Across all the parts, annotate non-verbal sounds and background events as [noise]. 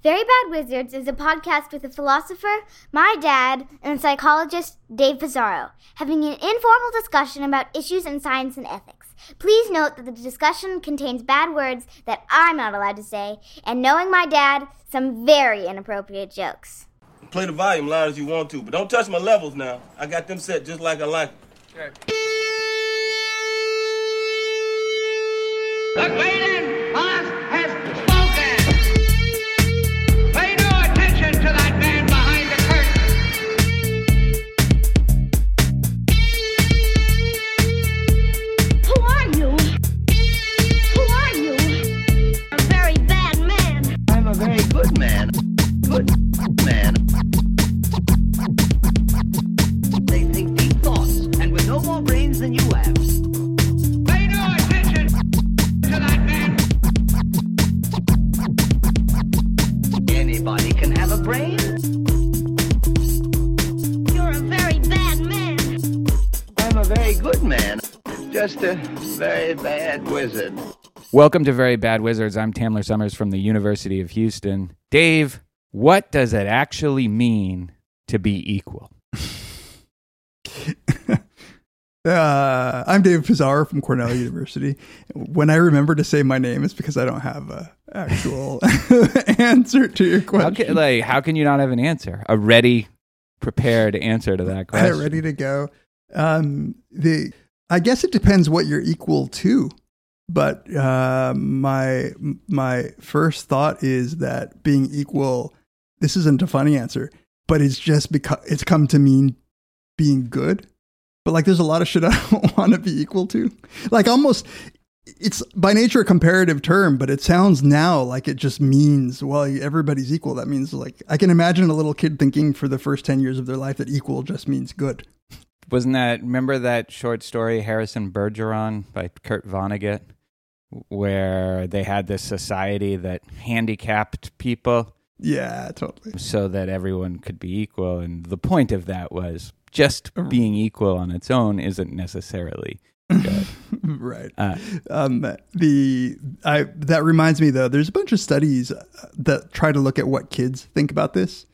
Very Bad Wizards is a podcast with a philosopher, my dad, and psychologist, Dave Pizarro, having an informal discussion about issues in science and ethics. Please note that the discussion contains bad words that I'm not allowed to say, and knowing my dad, some very inappropriate jokes. Play the volume loud as you want to, but don't touch my levels now. I got them set just like I like like. 'em. The Just a very bad wizard. Welcome to Very Bad Wizards. I'm Tamler Sommers from the University of Houston. Dave, what does it actually mean to be equal? [laughs] Uh, I'm David Pizarro from Cornell University. When I remember to say my name, it's because I don't have a actual [laughs] answer to your How question. can, like, how can you not have an answer? A ready, prepared answer to that [laughs] question. I question? ready to go. Um, the I guess it depends what you're equal to, but uh, my my first thought is that being equal. This isn't a funny answer, but it's just because it's come to mean being good. But like, there's a lot of shit [laughs] I don't want to be equal to. Like, almost, it's by nature a comparative term, but it sounds now like it just means well, everybody's equal. That means like I can imagine a little kid thinking for the first ten years of their life that equal just means good. Wasn't that, remember that short story, Harrison Bergeron by Kurt Vonnegut, where they had this society that handicapped people Yeah, totally. so that everyone could be equal. And the point of that was just being equal on its own isn't necessarily good. [laughs] right. Uh, Um, the I that reminds me though. There's a bunch of studies uh, that try to look at what kids think about this,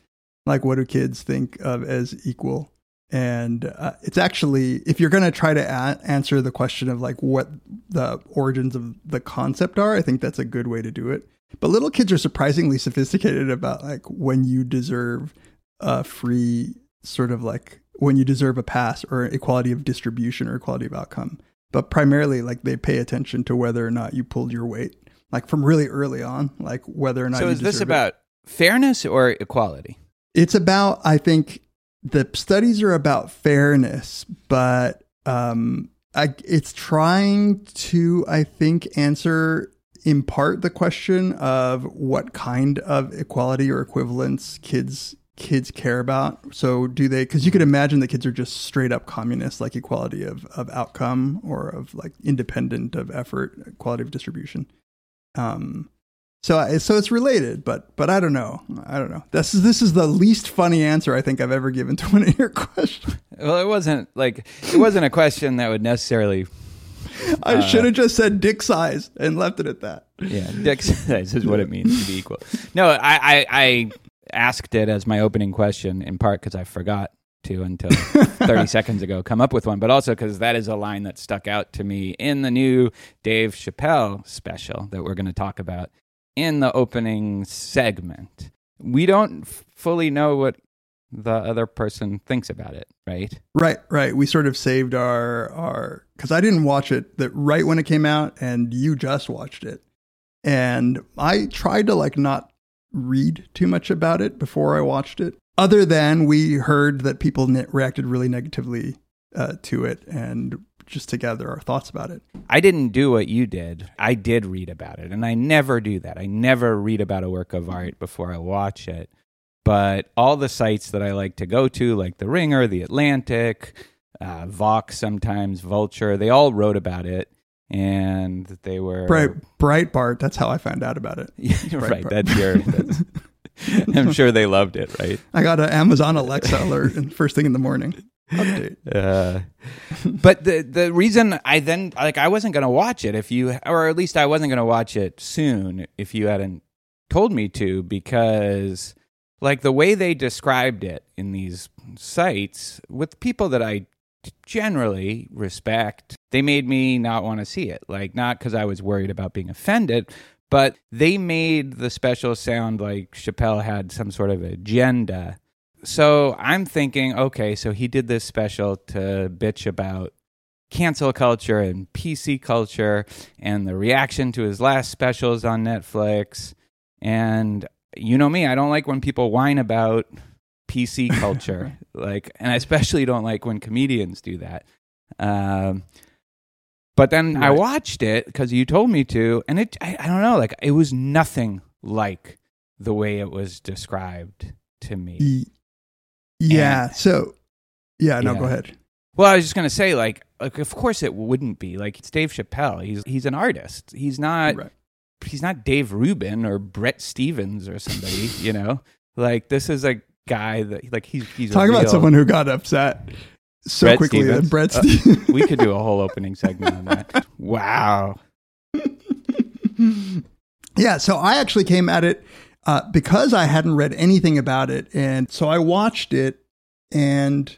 like what do kids think of as equal. And uh, it's actually if you're going to try to a- answer the question of like what the origins of the concept are, I think that's a good way to do it. But little kids are surprisingly sophisticated about like when you deserve a free sort of like when you deserve a pass or equality of distribution or equality of outcome. But primarily, like they pay attention to whether or not you pulled your weight, like from really early on, like whether or not. so is this deserve it. about fairness or equality? It's about, I think, the studies are about fairness, but um, I, it's trying to, I think, answer in part the question of what kind of equality or equivalence kids kids care about. So do they? Because you could imagine the kids are just straight up communists, like equality of of outcome or of like independent of effort, equality of distribution. Um, so I- so it's related, but but I don't know. I don't know. This is this is the least funny answer I think I've ever given [laughs] to one of your questions. Well, it wasn't like it wasn't a question that would necessarily. I uh, should have just said dick size and left it at that. Yeah, dick [laughs] size is what it means to be equal. No, I I, I asked it as my opening question in part because I forgot to until [laughs] 30 seconds ago come up with one, but also because that is a line that stuck out to me in the new Dave Chappelle special that we're going to talk about in the opening segment. We don't f- fully know what the other person thinks about it, right? Right, right. We sort of saved our our because I didn't watch it that right when it came out, and you just watched it, and I tried to like not read too much about it before I watched it. Other than we heard that people ne- reacted really negatively uh, to it, and just to gather our thoughts about it. I didn't do what you did. I did read about it, and I never do that. I never read about a work of art before I watch it. But all the sites that I like to go to, like The Ringer, The Atlantic, uh, Vox, sometimes Vulture, they all wrote about it, and they were Bright Breitbart. That's how I found out about it. [laughs] Right. That's your. That's, [laughs] I'm sure they loved it, right? I got an Amazon Alexa alert first thing in the morning. Update. [laughs] Uh, but the the reason I then like I wasn't gonna watch it if you or at least I wasn't gonna watch it soon if you hadn't told me to because like the way they described it in these sites with people that I generally respect, they made me not want to see it. Like not cuz I was worried about being offended, but they made the special sound like Chappelle had some sort of agenda. So I'm thinking, okay, so he did this special to bitch about cancel culture and PC culture and the reaction to his last specials on Netflix. And you know me, I don't like when people whine about PC [laughs] culture. like, and I especially don't like when comedians do that. Um, but then I watched it because you told me to, and it, I, I don't know, like, it was nothing like the way it was described to me. Yeah. So, yeah. No, Yeah. go ahead. Well, I was just gonna say, like, like of course it wouldn't be. Like it's Dave Chappelle. He's he's an artist. He's not Right. he's not Dave Rubin or Bret Stephens or somebody. [laughs] you know, like this is a guy that like he's he's a Talk about someone who got upset so Bret quickly. Stephens? Bret Uh, Stephens. we could do a whole opening segment on that. [laughs] Wow. Yeah, so I actually came at it uh, because I hadn't read anything about it. And so I watched it and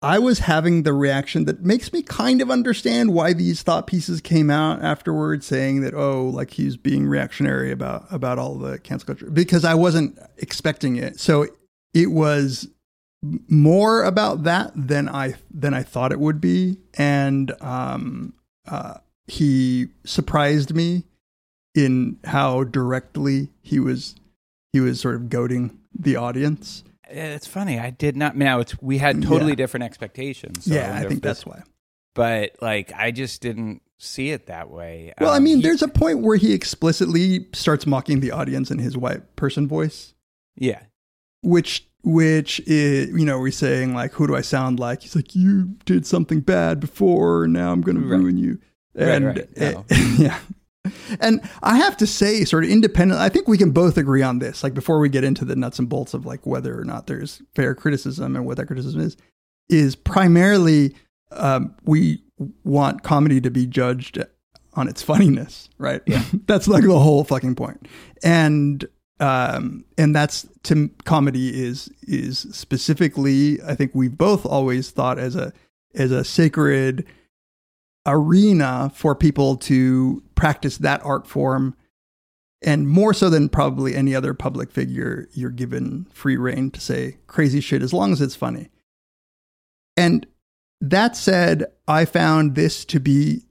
I was having the reaction that makes me kind of understand why these thought pieces came out afterwards saying that, oh, like he's being reactionary about, about all the cancel culture because I wasn't expecting it. So it was more about that than I, than I thought it would be. And um, uh, he surprised me in how directly he was he was sort of goading the audience. It's funny. I did not. Now it's we had totally Yeah. different expectations. so yeah, I wonder think that's why. But like, I just didn't see it that way. Well, I Um, mean, he- there's a point where he explicitly starts mocking the audience in his white person voice, yeah. which which is you know we're saying like, who do I sound like? He's like, you did something bad before, now I'm going to Right. ruin you. Right, And right. No. [laughs] yeah. And I have to say, sort of independent, I think we can both agree on this. Like before we get into the nuts and bolts of like whether or not there's fair criticism and what that criticism is, is primarily um, we want comedy to be judged on its funniness, right? Yeah. [laughs] that's like the whole fucking point. And um, and that's to comedy is is specifically, I think we've both always thought as a as a sacred arena for people to practice that art form and more so than probably any other public figure you're given free reign to say crazy shit as long as it's funny. And that said i found this to be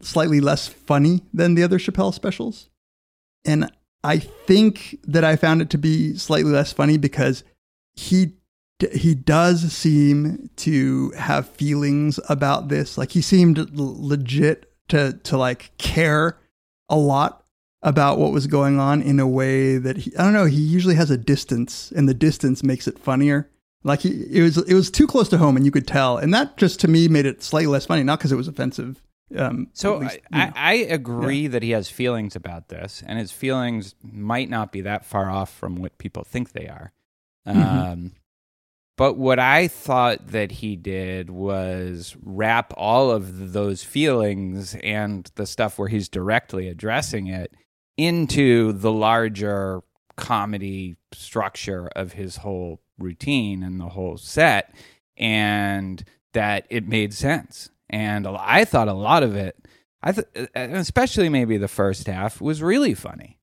slightly less funny than the other chappelle specials. And i think that i found it to be slightly less funny because he he does seem to have feelings about this. Like he seemed legit to to like care a lot about what was going on in a way that he I don't know, he usually has a distance and the distance makes it funnier. Like he it was it was too close to home and you could tell. And that just to me made it slightly less funny, not because it was offensive. Um So least, I. I, I agree that he has feelings about this, and his feelings might not be that far off from what people think they are. Mm-hmm. But what I thought that he did was wrap all of those feelings and the stuff where he's directly addressing it into the larger comedy structure of his whole routine and the whole set, and that it made sense. And i thought a lot of it, I th- especially maybe the first half, was really funny,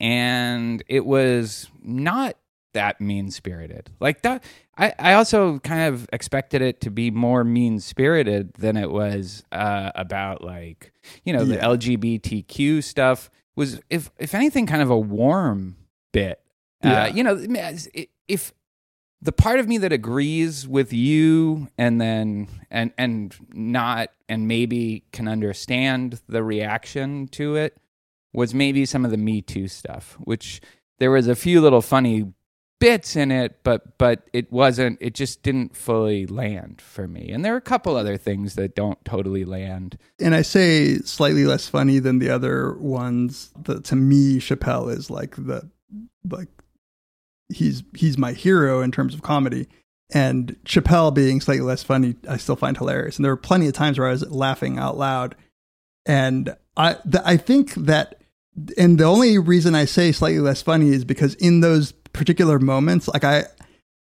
and it was not that mean spirited. Like that, I, I also kind of expected it to be more mean spirited than it was uh, about like you know the LGBTQ stuff was if if anything kind of a warm bit. Yeah. Uh, you know, if the part of me that agrees with you and then and and not and maybe can understand the reaction to it was maybe some of the me too stuff which there was a few little funny bits in it but but it wasn't it just didn't fully land for me and there are a couple other things that don't totally land and I say slightly less funny than the other ones. The, to me, Chappelle is like the like he's he's my hero in terms of comedy. And Chappelle being slightly less funny, I still find hilarious. And there were plenty of times where I was laughing out loud. And I th- I think that and the only reason I say slightly less funny is because in those particular moments, like I,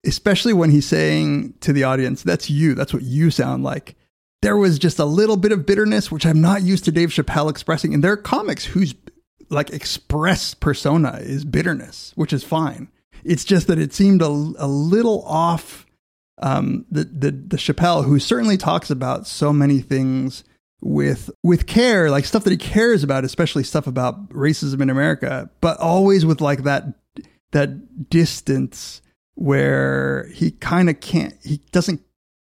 especially when he's saying to the audience, "That's you. That's what you sound like." There was just a little bit of bitterness, which I'm not used to Dave Chappelle expressing. And there are comics whose like express persona is bitterness, which is fine. It's just that it seemed a, a little off. Um, the the the Chappelle, who certainly talks about so many things with with care, like stuff that he cares about, especially stuff about racism in America, but always with like that that distance where he kind of can't he doesn't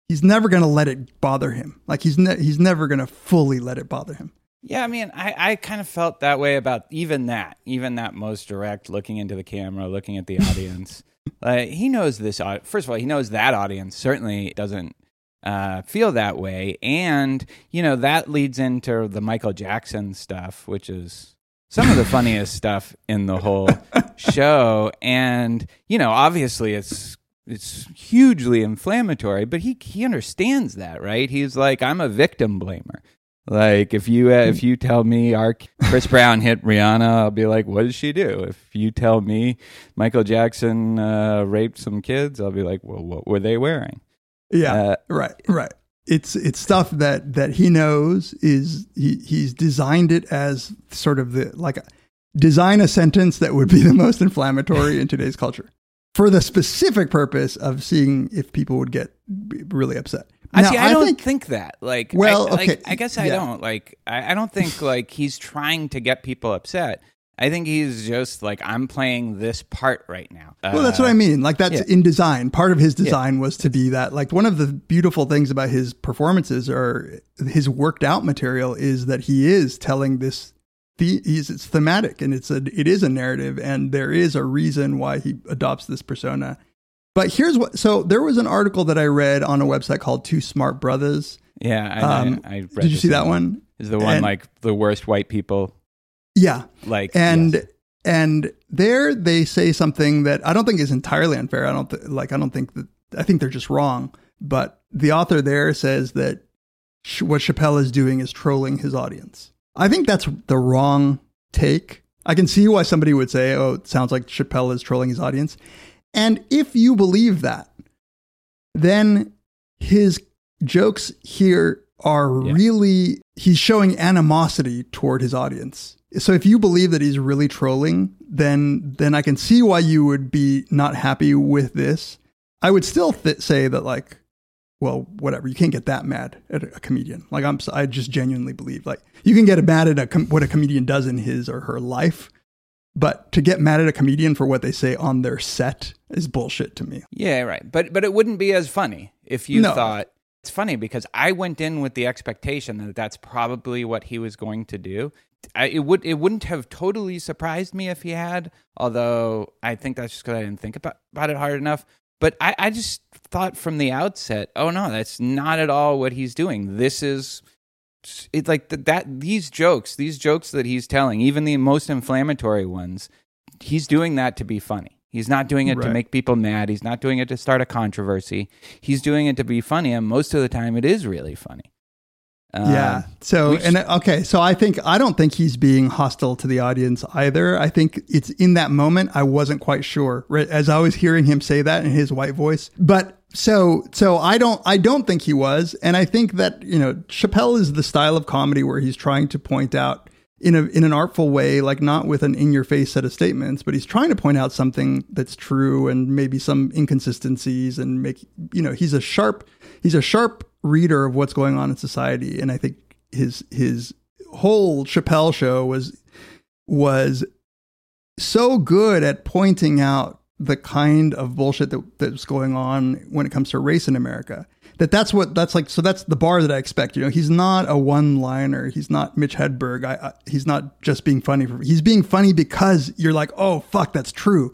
he's never going to let it bother him. Like he's ne- he's never going to fully let it bother him. Yeah, I mean, I, I kind of felt that way about even that, even that most direct, looking into the camera, looking at the audience. [laughs] uh, he knows this. First of all, he knows that audience certainly doesn't uh, feel that way, and you know that leads into the Michael Jackson stuff, which is some of the funniest stuff in the whole show. And you know, obviously, it's it's hugely inflammatory, but he he understands that, right? He's like, I'm a victim blamer. Like if you uh, if you tell me our Chris Brown hit Rihanna, I'll be like, what did she do? If you tell me Michael Jackson uh, raped some kids, I'll be like, well, what were they wearing? Yeah, Uh, right, right. It's it's stuff that that he knows is he he's designed it as sort of the like design a sentence that would be the most inflammatory in today's culture for the specific purpose of seeing if people would get really upset. I Now, see. I, don't think, that. Like, Well, I, like, okay, I guess I yeah. don't. Like, I, I don't think like he's trying to get people upset. I think he's just like, I'm playing this part right now. Well, that's what I mean. Like that's yeah. in design. Part of his design was to be that. Like one of the beautiful things about his performances or his worked out material is that he is telling this. The, he's, it's thematic and it's a it is a narrative and there is a reason why he adopts this persona. But here's what. So there was an article that I read on a website called Two Smart Brothers. Yeah. I, Um, I, I read did you see that one. one? Is the one And- like the worst white people? Yeah, Like, and yes. and there they say something that I don't think is entirely unfair. I don't th- like. I don't think that. I think they're just wrong. But the author there says that sh- what Chappelle is doing is trolling his audience. I think that's the wrong take. I can see why somebody would say, "Oh, it sounds like Chappelle is trolling his audience." And if you believe that, then his jokes here are Yeah. really he's showing animosity toward his audience. So if you believe that he's really trolling, then then I can see why you would be not happy with this. I would still th- say that like well, whatever. You can't get that mad at a comedian. Like I'm, I just genuinely believe like you can get mad at a com- what a comedian does in his or her life, but to get mad at a comedian for what they say on their set is bullshit to me. Yeah, right. But but it wouldn't be as funny if you No. thought it's funny because I went in with the expectation that that's probably what he was going to do. I, it would it wouldn't have totally surprised me if he had, although I think that's just because I didn't think about, about it hard enough. But I, I just thought from the outset, oh no, that's not at all what he's doing. This is it's like th- that these jokes, these jokes that he's telling, even the most inflammatory ones, he's doing that to be funny. He's not doing it to make people mad. He's not doing it to start a controversy. He's doing it to be funny, and most of the time, it is really funny. Um, yeah. So and okay, so I think I don't think he's being hostile to the audience either. I think it's in that moment I wasn't quite sure right, as I was hearing him say that in his white voice. But so so I don't I don't think he was, and I think that you know Chappelle is the style of comedy where he's trying to point out in a in an artful way, like not with an in your face set of statements, but he's trying to point out something that's true and maybe some inconsistencies and make you know he's a sharp he's a sharp reader of what's going on in society, and I think his his whole Chappelle show was was so good at pointing out the kind of bullshit that that's going on when it comes to race in America. That that's what that's like. So that's the bar that I expect. You know, he's not a one-liner. He's not Mitch Hedberg. I, I, he's not just being funny for. He's being funny because you're like, oh fuck, that's true.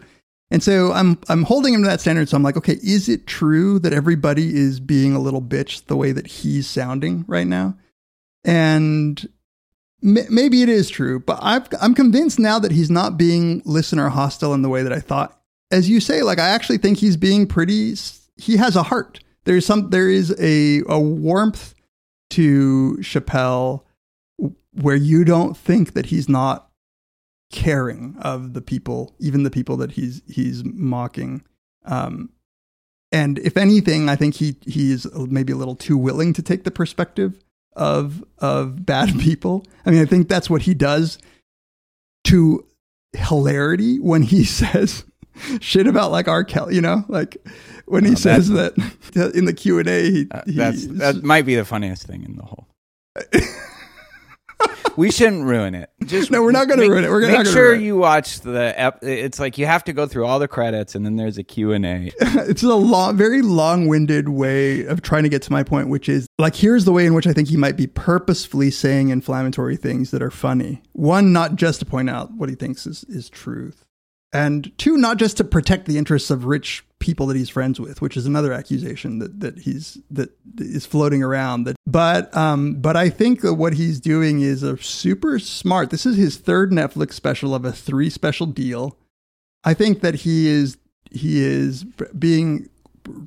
And so I'm I'm holding him to that standard. So I'm like, okay, is it true that everybody is being a little bitch the way that he's sounding right now? And maybe it is true, but I've, I'm convinced now that he's not being listener hostile in the way that I thought. As you say, like I actually think he's being pretty. He has a heart. There's some. There is a a warmth to Chappelle where you don't think that he's not caring of the people, even the people that he's he's mocking. Um, and if anything, I think he he's maybe a little too willing to take the perspective of of bad [laughs] people. I mean, I think that's what he does to hilarity when he [laughs] says shit about like R. Kelly, you know, like when he Oh, says that [laughs] in the Q and A, he, Uh, that's that might be the funniest thing in the whole. we shouldn't ruin it. Just No, we're not gonna ruin it. We're make gonna make sure you watch the. Ep- it's like you have to go through all the credits and then there's a Q and A. [laughs] it's a long, very long-winded way of trying to get to my point, which is like here's the way in which I think he might be purposefully saying inflammatory things that are funny. One, not just to point out what he thinks is is truth, and two, not just to protect the interests of rich people that he's friends with, which is another accusation that that he's that is floating around. That, but um, but I think that what he's doing is a super smart. This is his third Netflix special of a three special deal. I think that he is he is being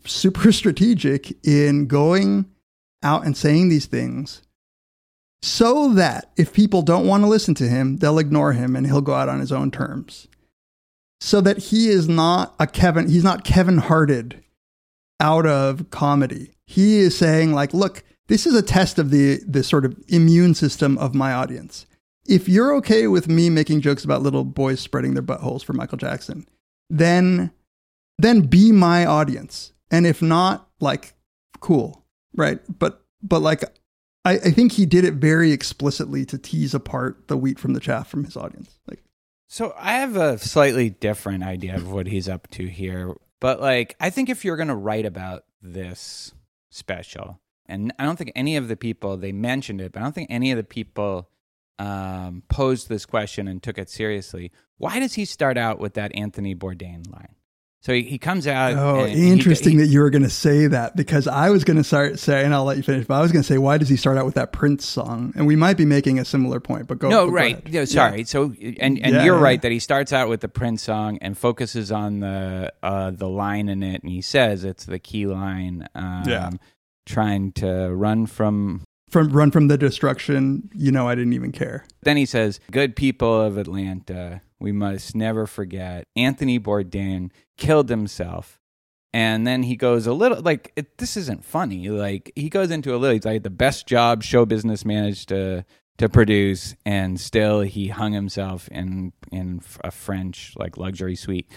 super strategic in going out and saying these things so that if people don't want to listen to him, they'll ignore him and he'll go out on his own terms. So that he is not a Kevin, he's not Kevin hearted out of comedy. He is saying like, look, this is a test of the the sort of immune system of my audience. If you're okay with me making jokes about little boys spreading their buttholes for Michael Jackson, then then be my audience. And if not, like, cool, right? But but like, I, I think he did it very explicitly to tease apart the wheat from the chaff from his audience. Like, So I have a slightly different idea of what he's up to here. But like I think if you're gonna write about this special, and I don't think any of the people they mentioned it, but I don't think any of the people um, posed this question and took it seriously. Why does he start out with that Anthony Bourdain line? So he, he comes out. oh, and he- interesting he- that you were going to say that because I was going to start saying, and I'll let you finish. But I was going to say, why does he start out with that Prince song? And we might be making a similar point. But go. no, but go right. ahead. No, sorry. So, and and Yeah, you're yeah. right that he starts out with the Prince song and focuses on the uh, the line in it, and he says it's the key line. Um, Yeah. Trying to run from. From run from the destruction. You know, I didn't even care. Then he says, "Good people of Atlanta, we must never forget Anthony Bourdain killed himself." And then he goes a little like it, this isn't funny. Like he goes into a little. He's like the best job show business managed to to produce, and still he hung himself in in a French like luxury suite.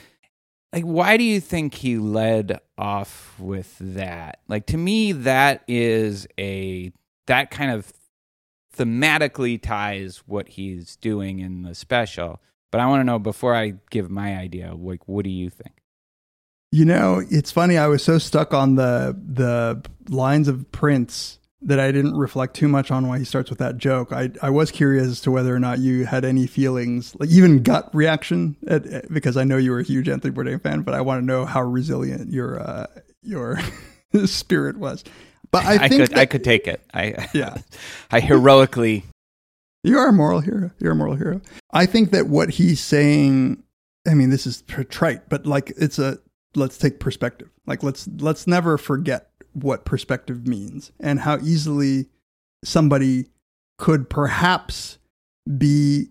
Like, why do you think he led off with that? Like to me, that is a that kind of thematically ties what he's doing in the special. But I want to know before I give my idea, like, what do you think? You know, it's funny. I was so stuck on the the lines of Prince that I didn't reflect too much on why he starts with that joke. I I was curious as to whether or not you had any feelings, like even gut reaction, at, because I know you were a huge Anthony Bourdain fan. But I want to know how resilient your uh, your [laughs] spirit was. But I, I, think could that- I could take it. I Yeah. [laughs] I heroically You are a moral hero. You're a moral hero. I think that what he's saying, I mean, this is trite, but like it's a let's take perspective. Like let's let's never forget what perspective means and how easily somebody could perhaps be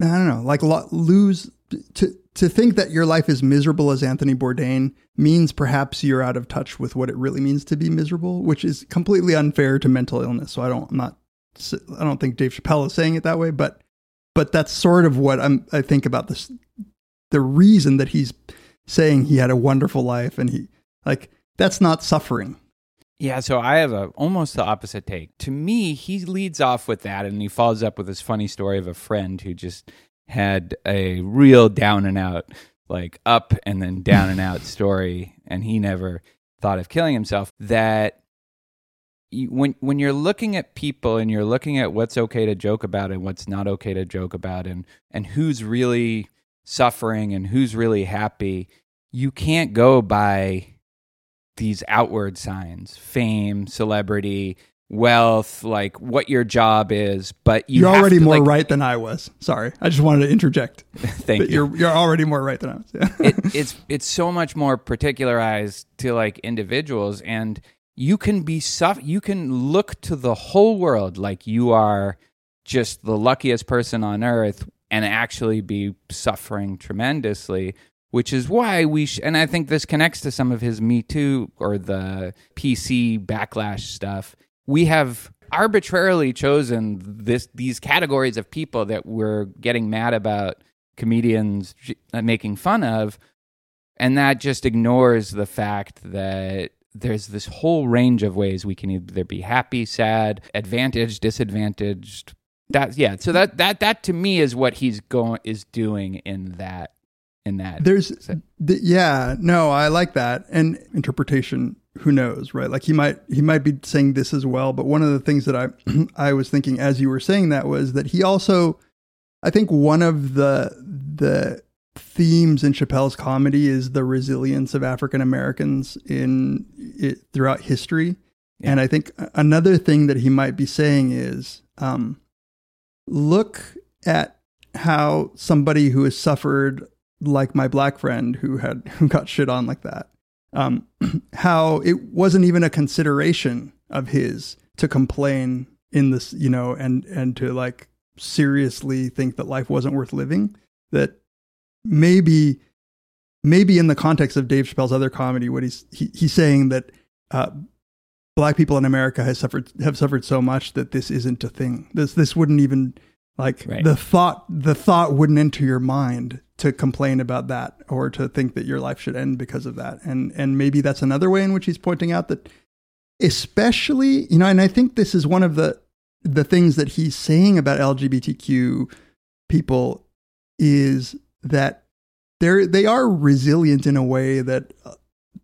I don't know, like lo- lose to to think that your life is miserable as Anthony Bourdain means perhaps you're out of touch with what it really means to be miserable, which is completely unfair to mental illness. So I don't I'm not I don't think Dave Chappelle is saying it that way, but but that's sort of what I'm I think about this the reason that he's saying he had a wonderful life and he like that's not suffering. Yeah, so I have a almost the opposite take. To me, he leads off with that and he follows up with this funny story of a friend who just had a real down and out, like up and then down and out [laughs] story, and he never thought of killing himself. That you, when when you're looking at people and you're looking at what's okay to joke about and what's not okay to joke about, and and who's really suffering and who's really happy, you can't go by these outward signs fame celebrity wealth like what your job is but you are already to, more like- right than I was. Sorry. I just wanted to interject. [laughs] thank But you you're you're already more right than I was. Yeah. [laughs] it, [laughs] it's it's so much more particularized to like individuals and you can be suff- you can look to the whole world like you are just the luckiest person on earth and actually be suffering tremendously which is why we sh- and i think this connects to some of his me too or the pc backlash stuff we have arbitrarily chosen this these categories of people that we're getting mad about comedians uh, making fun of and that just ignores the fact that there's this whole range of ways we can either be happy sad advantaged disadvantaged that yeah so that that that to me is what he's going is doing in that in that There's, th- yeah, no, I like that. And interpretation, who knows, right? Like he might, he might be saying this as well. But one of the things that I, [clears throat] I was thinking as you were saying that was that he also, I think one of the, the themes in Chappelle's comedy is the resilience of African Americans in it throughout history. And I think another thing that he might be saying is, um, look at how somebody who has suffered like my black friend who had [laughs] who got shit on like that um [clears throat] how it wasn't even a consideration of his to complain in this you know and and to like seriously think that life wasn't worth living that maybe maybe in the context of Dave Chappelle's other comedy what he's he, he's saying that uh black people in America has suffered have suffered so much that this isn't a thing. This this wouldn't even like Right. the thought the thought wouldn't enter your mind to complain about that or to think that your life should end because of that. And and maybe that's another way in which he's pointing out that especially you know and i think this is one of the the things that he's saying about lgbtq people is that they're they are resilient in a way that uh,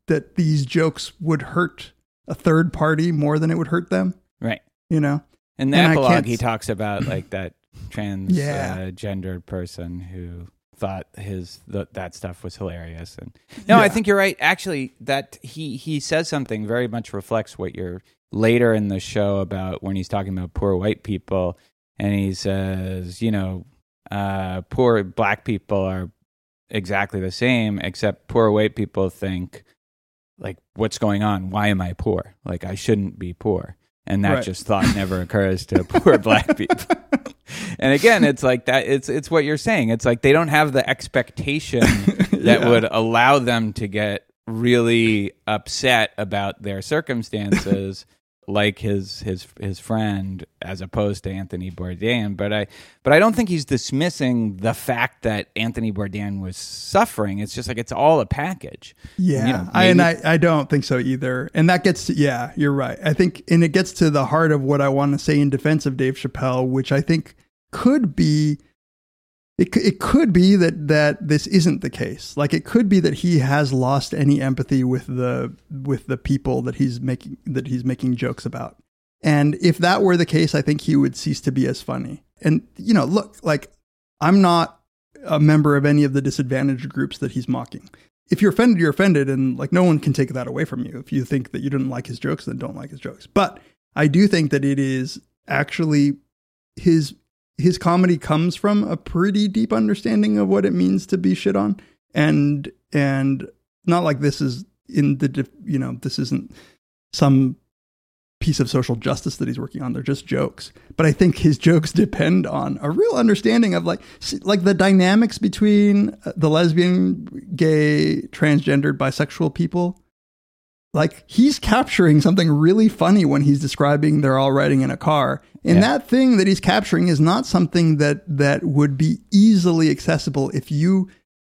that these jokes would hurt a third party more than it would hurt them. Right. You know? In the And epilogue, he talks about like that trans Yeah. uh, gendered person who thought his th- that stuff was hilarious. And no, I think you're right. Actually, that he he says something very much reflects what you're later in the show about when he's talking about poor white people, and he says, you know, uh, poor black people are exactly the same, except poor white people think like, what's going on? Why am I poor? Like, I shouldn't be poor. And that Right. just thought never occurs to poor [laughs] black people. [laughs] and again, it's like that. It's it's what you're saying. It's like they don't have the expectation [laughs] that Yeah. would allow them to get really upset about their circumstances, [laughs] like his his his friend, as opposed to Anthony Bourdain. But I but I don't think he's dismissing the fact that Anthony Bourdain was suffering. It's just like it's all a package. Yeah, You know, I, and I, I don't think so either. And that gets to, yeah, you're right. I think, and it gets to the heart of what I want to say in defense of Dave Chappelle, which I think could be, it, it could be that, that this isn't the case. Like it could be that he has lost any empathy with the, with the people that he's making, that he's making jokes about. And if that were the case, I think he would cease to be as funny. And, you know, look, like I'm not a member of any of the disadvantaged groups that he's mocking if you're offended, you're offended, and like no one can take that away from you. If you think that you didn't like his jokes, then don't like his jokes. But I do think that it is actually his his comedy comes from a pretty deep understanding of what it means to be shit on, and and not like this is in the you know this isn't some piece of social justice that he's working on. They're just jokes. But I think his jokes depend on a real understanding of like like the dynamics between uh, the lesbian, gay, transgendered, bisexual people. Like he's capturing something really funny when he's describing they're all riding in a car. And Yeah. that thing that he's capturing is not something that that would be easily accessible if you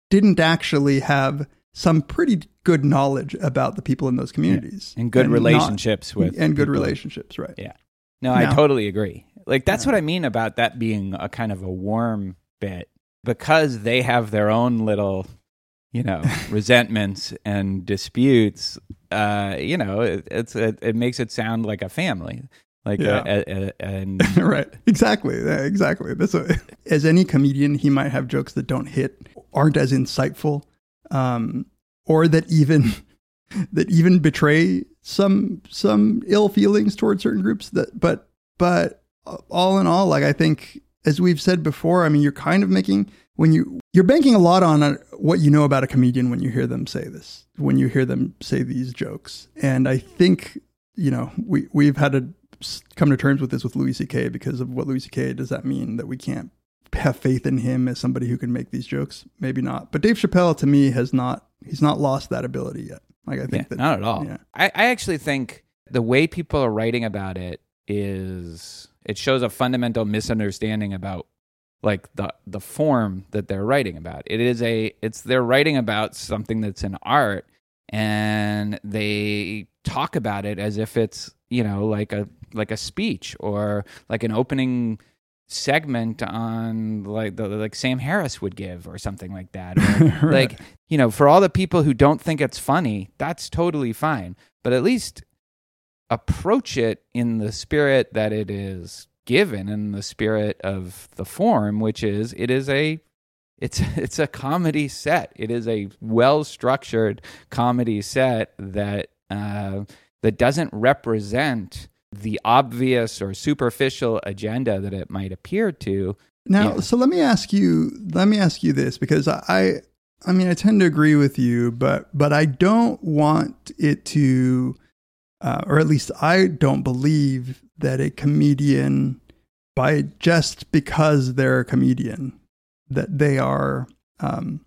didn't actually have some pretty good knowledge about the people in those communities And good not- relationships with and good people. relationships, right? Yeah. No, I totally agree. Like that's what I mean about that being a kind of a warm bit because they have their own little, you know, resentments and disputes. Uh, you know, it, it's it, it makes it sound like a family, like Yeah. a, a, a, and [laughs] right. Exactly. Yeah, exactly. That's as any comedian, he might have jokes that don't hit, aren't as insightful, um, or that even [laughs] that even betray some some ill feelings towards certain groups. That, but but all in all, like I think, as we've said before, I mean, you're kind of making when you you're banking a lot on uh what you know about a comedian when you hear them say this, when you hear them say these jokes, and I think you know we we've had to come to terms with this with Louis C.K. because of what Louis C.K. Does that mean that we can't have faith in him as somebody who can make these jokes? Maybe not. But Dave Chappelle, to me, has not. He's not lost that ability yet. Like I Yeah, think that not at all. Yeah. I, I actually think the way people are writing about it is it shows a fundamental misunderstanding about like the the form that they're writing about. It is a it's they're writing about something that's an art and they talk about it as if it's, you know, like a like a speech or like an opening segment on like the like Sam Harris would give or something like that. Or, [laughs] Right. Like you know, for all the people who don't think it's funny, that's totally fine. But at least approach it in the spirit that it is given, in the spirit of the form, which is it is a it's [laughs] it's a comedy set. It is a well structured comedy set that uh, that doesn't represent the obvious or superficial agenda that it might appear to. Now, so let me ask you. Let me ask you this because I, I mean, I tend to agree with you, but but I don't want it to, uh, or at least I don't believe that a comedian, by just because they're a comedian, that they are um,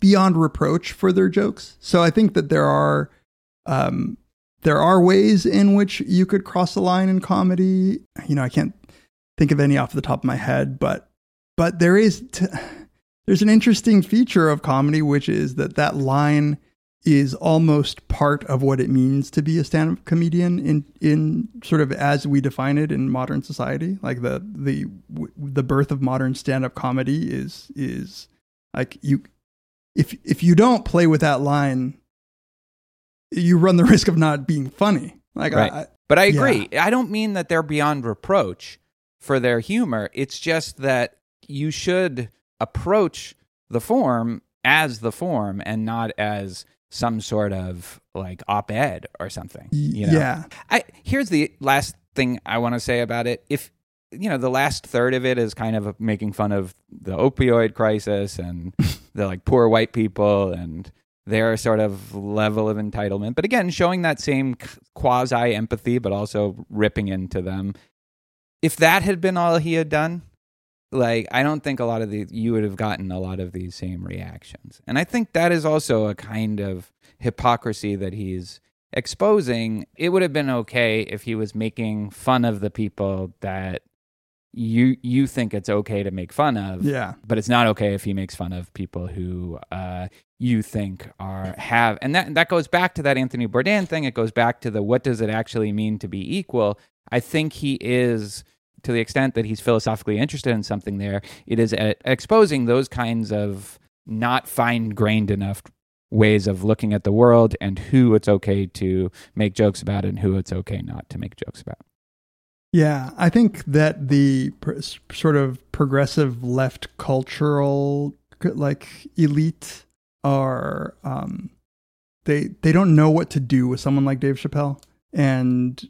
beyond reproach for their jokes. So I think that there are. Um, there are ways in which you could cross the line in comedy. You know, I can't think of any off the top of my head, but but there is t- [sighs] there's an interesting feature of comedy, which is that that line is almost part of what it means to be a stand-up comedian in in sort of as we define it in modern society. Like the the the birth of modern stand-up comedy is is like you if if you don't play with that line, you run the [laughs] risk of not being funny. Like Right. I, But I Yeah. agree. I don't mean that they're beyond reproach for their humor. It's just that you should approach the form as the form and not as some sort of like op-ed or something. You know? yeah. I here's the last thing I want to say about it. If you know, the last third of it is kind of making fun of the opioid crisis and [laughs] the like poor white people and their sort of level of entitlement. But again, showing that same quasi empathy, but also ripping into them. If that had been all he had done, like I don't think a lot of these you would have gotten a lot of these same reactions. And I think that is also a kind of hypocrisy that he's exposing. It would have been okay if he was making fun of the people that you you think it's okay to make fun of Yeah. but it's not okay if he makes fun of people who uh, you think are have and that that goes back to that Anthony Bourdain thing. It goes back to the what does it actually mean to be equal. I think he is to the extent that he's philosophically interested in something there. It is at exposing those kinds of not fine grained enough ways of looking at the world and who it's okay to make jokes about and who it's okay not to make jokes about. Yeah, I think that the pr- sort of progressive left cultural like elite are um they they don't know what to do with someone like Dave Chappelle and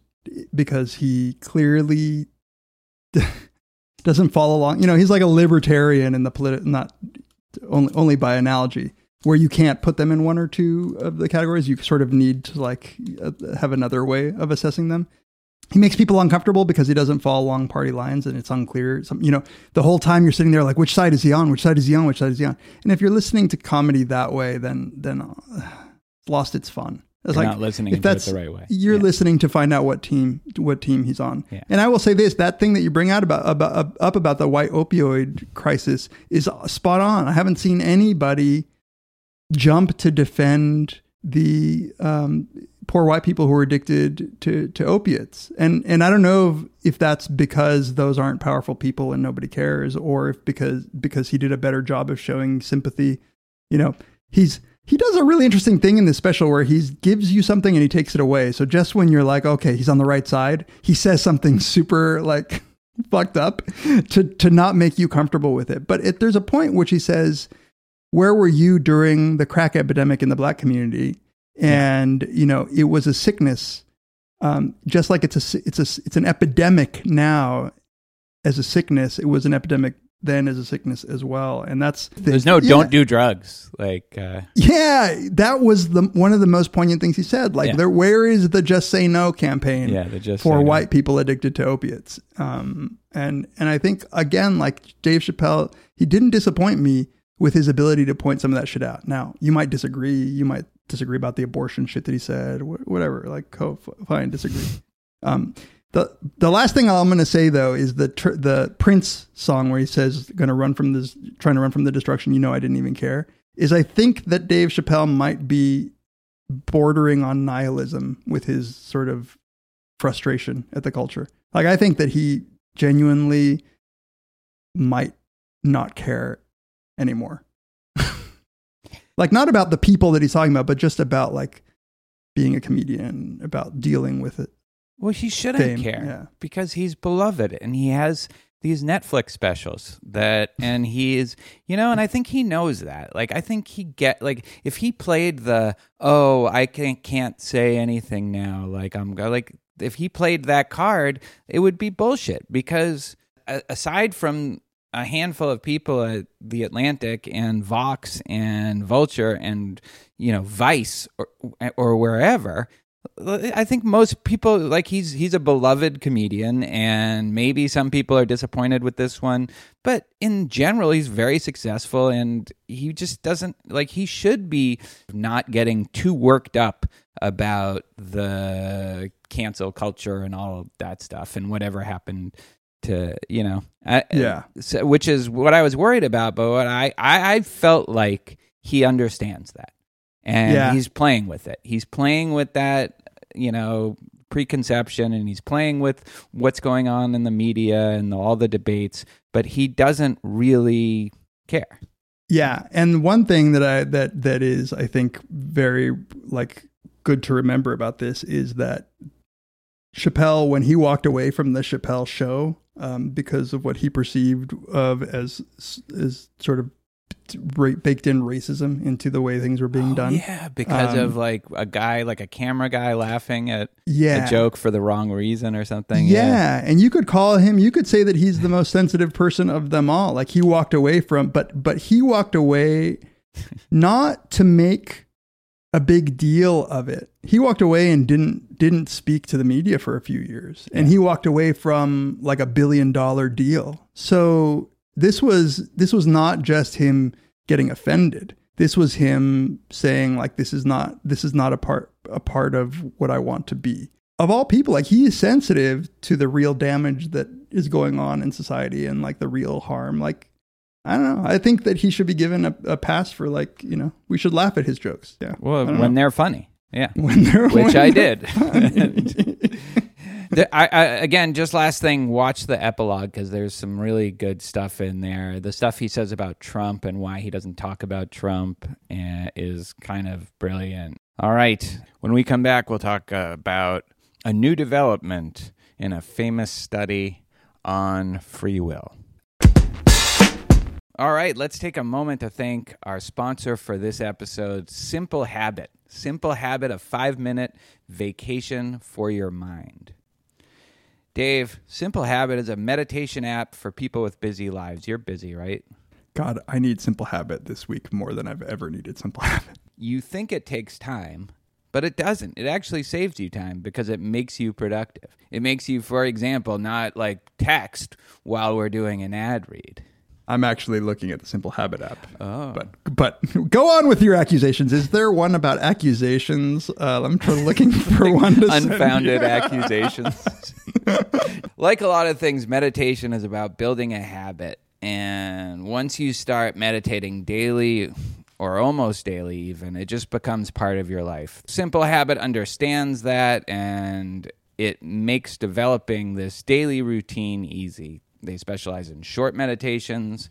because he clearly [laughs] doesn't follow along. You know, he's like a libertarian in the politi- not only only by analogy where you can't put them in one or two of the categories. You sort of need to like uh, have another way of assessing them he makes people uncomfortable because he doesn't follow along party lines and it's unclear. Some, you know, the whole time you're sitting there like, which side is he on? Which side is he on? Which side is he on? And if you're listening to comedy that way, then then uh, it's lost its fun. It's You're not listening if to it that's the right way. You're Yeah. listening to find out what team what team he's on. Yeah. And I will say this: that thing that you bring out about, about up about the white opioid crisis is spot on. I haven't seen anybody jump to defend the um, poor white people who are addicted to, to opiates. And and I don't know if, if that's because those aren't powerful people and nobody cares, or if because because he did a better job of showing sympathy. You know, he's he does a really interesting thing in this special where he gives you something and he takes it away. So just when you're like, okay, he's on the right side, he says something [laughs] super like fucked up to to not make you comfortable with it. But it, there's a point which he says, "Where were you during the crack epidemic in the black community?" And you know, it was a sickness, um, just like it's a it's a it's an epidemic now. As a sickness, it was an epidemic then is a sickness as well. And that's There's no yeah. don't do drugs. Like, uh, Yeah, that was the one of the most poignant things he said. Like, Yeah. there, where is the "Just Say No" campaign? Yeah, the Just for Say No. white people addicted to opiates. Um, and and I think again, like Dave Chappelle, he didn't disappoint me with his ability to point some of that shit out. Now, you might disagree. You might disagree about the abortion shit that he said. Wh- whatever. Like, co- fine, disagree. Um, the the last thing I'm going to say though is the tr- the Prince song where he says going to run from this trying to run from the destruction you know I didn't even care is I think that Dave Chappelle might be bordering on nihilism with his sort of frustration at the culture. Like I think that he genuinely might not care anymore. [laughs] like not about the people that he's talking about but just about like being a comedian, about dealing with it. Well, he shouldn't Fame, care yeah. because he's beloved and he has these Netflix specials that, [laughs] and he is, you know, and I think he knows that. Like, I think he get like if he played the oh I can't can't say anything now. Like I'm like if he played that card, it would be bullshit because aside from a handful of people at the Atlantic and Vox and Vulture and you know Vice or or wherever. I think most people like he's he's a beloved comedian, and maybe some people are disappointed with this one. But in general, he's very successful, and he just doesn't like he should be not getting too worked up about the cancel culture and all that stuff and whatever happened to you know I, Yeah. so, which is what I was worried about. But what I, I I felt like he understands that, and Yeah. he's playing with it. He's playing with that, you know, preconception, and he's playing with what's going on in the media and all the debates. But he doesn't really care. Yeah, and one thing that I that that is I think very like good to remember about this is that Chappelle when he walked away from the Chappelle show um, because of what he perceived of as as sort of baked in racism into the way things were being Oh, done. Yeah, because Um, of like a guy, like a camera guy, laughing at Yeah. a joke for the wrong reason or something. Yeah. and you could call him. You could say that he's the most sensitive person of them all. Like he walked away from, but but he walked away [laughs] not to make a big deal of it. He walked away and didn't didn't speak to the media for a few years, and he walked away from like a billion dollar deal. So this was this was not just him getting offended. This was him saying like this is not this is not a part a part of what I want to be. Of all people, like he is sensitive to the real damage that is going on in society and like the real harm. Like I don't know. I think that he should be given a, a pass for like you know we should laugh at his jokes. Yeah. Well, when know. they're funny. Yeah. when they're which when I they're did. [laughs] The- I, I, again, just last thing, watch the epilogue because there's some really good stuff in there. The stuff he says about Trump and why he doesn't talk about Trump uh, is kind of brilliant. All right. When we come back, we'll talk uh, about a new development in a famous study on free will. All right, let's take a moment to thank our sponsor for this episode, Simple Habit. Simple Habit, a five minute vacation for your mind. Dave, Simple Habit is a meditation app for people with busy lives. You're busy, right? God, I need Simple Habit this week more than I've ever needed Simple Habit. You think it takes time, but it doesn't. It actually saves you time because it makes you productive. It makes you, for example, not like text while we're doing an ad read. I'm actually looking at the Simple Habit app. Oh. But but [laughs] go on with your accusations. Is there one about accusations? Uh, I'm looking [laughs] for one to unfounded [laughs] accusations. like a lot of things, meditation is about building a habit. And once you start meditating daily, or almost daily, even, it just becomes part of your life. Simple Habit understands that and it makes developing this daily routine easy. They specialize in short meditations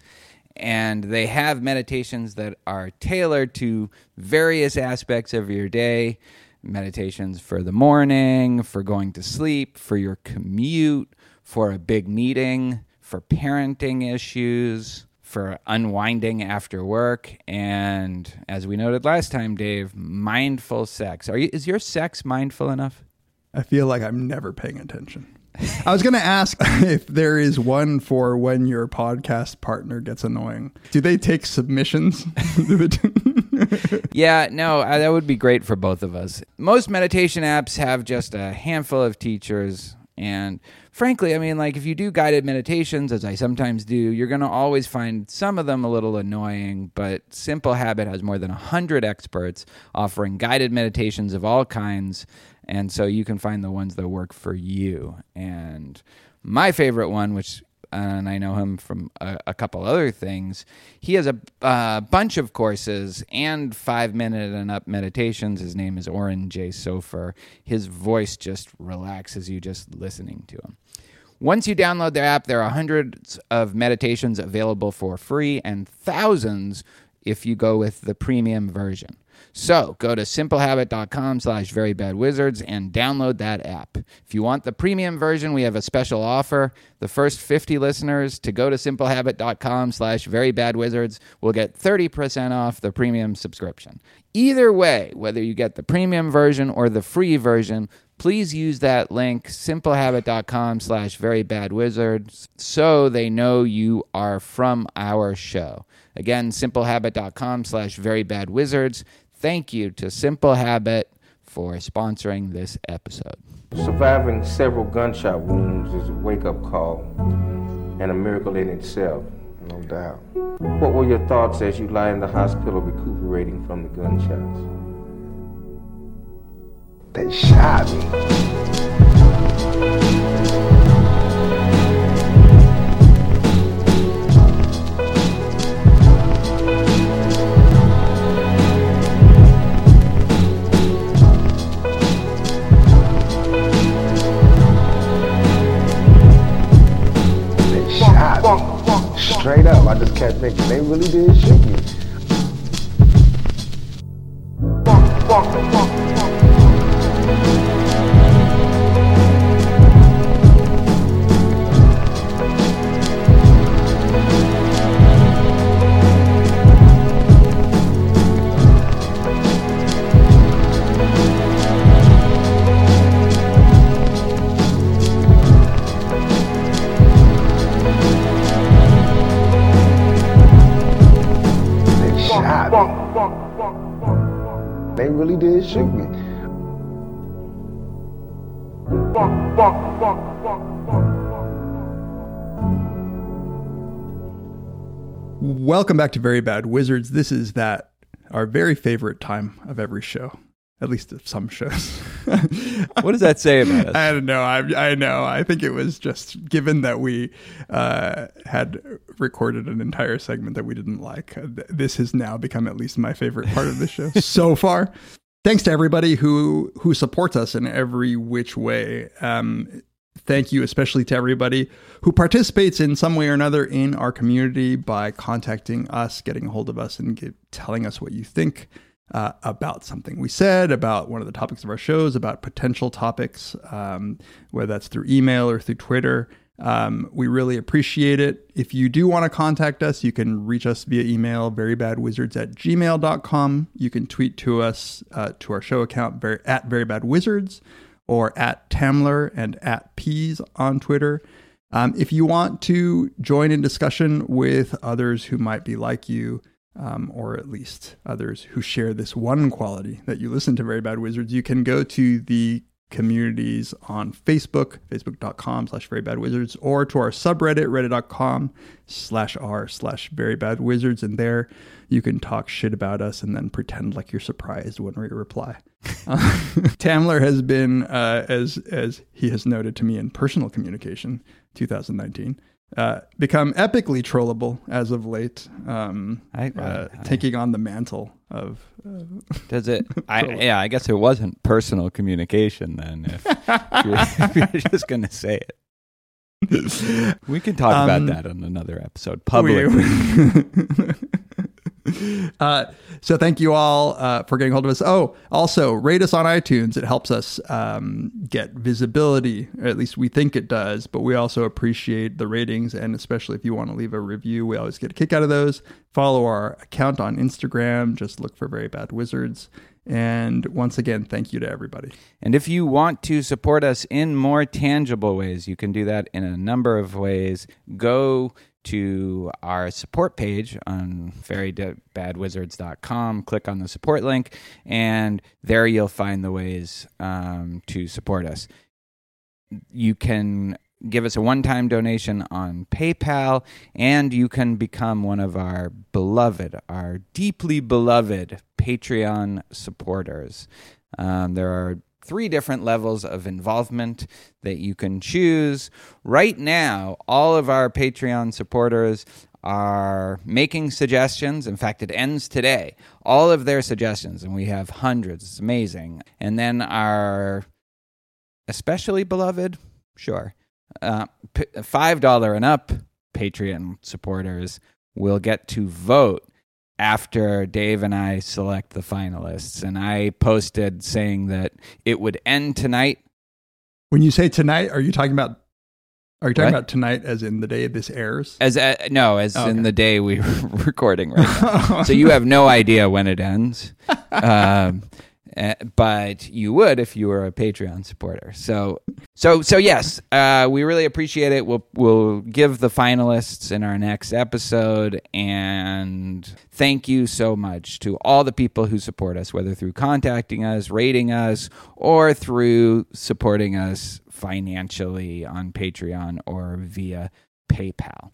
and they have meditations that are tailored to various aspects of your day meditations for the morning, for going to sleep, for your commute, for a big meeting, for parenting issues, for unwinding after work, and as we noted last time, Dave, mindful sex. Are you is your sex mindful enough? I feel like I'm never paying attention. [laughs] I was going to ask [laughs] if there is one for when your podcast partner gets annoying. Do they take submissions? [laughs] Yeah, no, uh, that would be great for both of us. Most meditation apps have just a handful of teachers. And frankly, I mean, like if you do guided meditations, as I sometimes do, you're going to always find some of them a little annoying. But Simple Habit has more than 100 experts offering guided meditations of all kinds. And so you can find the ones that work for you. And my favorite one, which and I know him from a, a couple other things. He has a, uh, bunch of courses and five minute and up meditations. His name is Oren J. Sofer. His voice just relaxes you just listening to him. Once you download the app, there are hundreds of meditations available for free and thousands if you go with the premium version. So go to simplehabit.com slash verybadwizards and download that app. If you want the premium version, we have a special offer. The first 50 listeners to go to simplehabit.com slash verybadwizards will get 30% off the premium subscription. Either way, whether you get the premium version or the free version, please use that link simplehabit.com slash verybadwizards so they know you are from our show again simplehabit.com slash verybadwizards thank you to simple habit for sponsoring this episode Surviving several gunshot wounds is a wake up call and a miracle in itself, no doubt. What were your thoughts as you lie in the hospital recuperating from the gunshots? They shot me. Straight up. I just kept thinking, they really did shoot me. They shot me. They really did shoot me. Welcome back to Very Bad Wizards. This is that our very favorite time of every show, at least of some shows. [laughs] what does that say about us [laughs] I don't know. I, I know. I think it was just given that we uh, had recorded an entire segment that we didn't like. uh, This has now become at least my favorite part of the show [laughs] so far. Thanks to everybody who who supports us in every which way. Um, thank you especially to everybody who participates in some way or another in our community by contacting us, getting a hold of us, and get, telling us what you think uh, about something we said, about one of the topics of our shows, about potential topics, um, whether that's through email or through Twitter. Um, we really appreciate it. If you do want to contact us, you can reach us via email, verybadwizards at gmail.com. You can tweet to us uh, to our show account ver- at verybadwizards or at Tamler and at peez on Twitter. Um, if you want to join in discussion with others who might be like you, um, or at least others who share this one quality that you listen to Very Bad Wizards, you can go to the communities on Facebook, facebook.com slash very bad wizards, or to our subreddit, reddit.com slash r slash very bad wizards. And there you can talk shit about us and then pretend like you're surprised when we reply. Uh, [laughs] Tamler has been, uh, as as he has noted to me in personal communication, 2019, uh, become epically trollable as of late, um, I- uh, I- taking on the mantle of. Uh, Does it? [laughs] I, yeah, I guess it wasn't personal communication then. If, if you're, [laughs] if you're just going to say it, we can talk Um, about that on another episode publicly. [laughs] [laughs] Uh, so thank you all uh, for getting hold of us. Oh, also rate us on iTunes. It helps us um, get visibility, or at least we think it does. But we also appreciate the ratings, and especially if you want to leave a review, we always get a kick out of those. Follow our account on Instagram. Just look for Very Bad Wizards. And once again, thank you to everybody. And if you want to support us in more tangible ways, you can do that in a number of ways. Go to our support page on verybadwizards.com, click on the support link, and there you'll find the ways um, to support us. You can give us a one time donation on PayPal, and you can become one of our beloved, our deeply beloved Patreon supporters. Um, there are three different levels of involvement that you can choose. Right now, all of our Patreon supporters are making suggestions. In fact, it ends today. All of their suggestions, and we have hundreds. It's amazing. And then our especially beloved, sure, uh, $5 and up Patreon supporters will get to vote after Dave and I select the finalists. And I posted saying that it would end tonight. When you say tonight, are you talking about? Are you talking What? about tonight, as in the day this airs? As uh, no, as Oh, in the day [laughs] we're recording right now. [laughs] so you have no idea when it ends. [laughs] Um, eh, but you would if you were a Patreon supporter. So, so, so yes, uh, we really appreciate it. We'll we'll give the finalists in our next episode, and thank you so much to all the people who support us, whether through contacting us, rating us, or through supporting us financially on Patreon or via PayPal.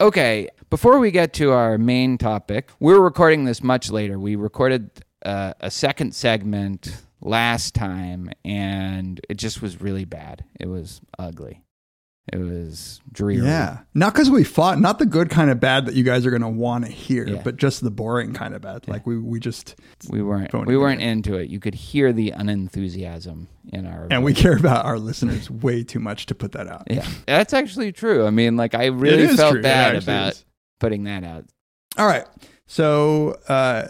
Okay, before we get to our main topic, we're recording this much later. We recorded uh, a second segment last time, and it just was really bad. It was ugly. It was dreary. Yeah, not because we fought, not the good kind of bad that you guys are going to want to hear, Yeah. but just the boring kind of bad. Like we we just we weren't we weren't together. into it. You could hear the unenthusiasm in our and we care about our listeners way too much to put that out. Yeah, that's actually true. I mean, like I really felt true. Bad about is. putting that out. All right. So uh,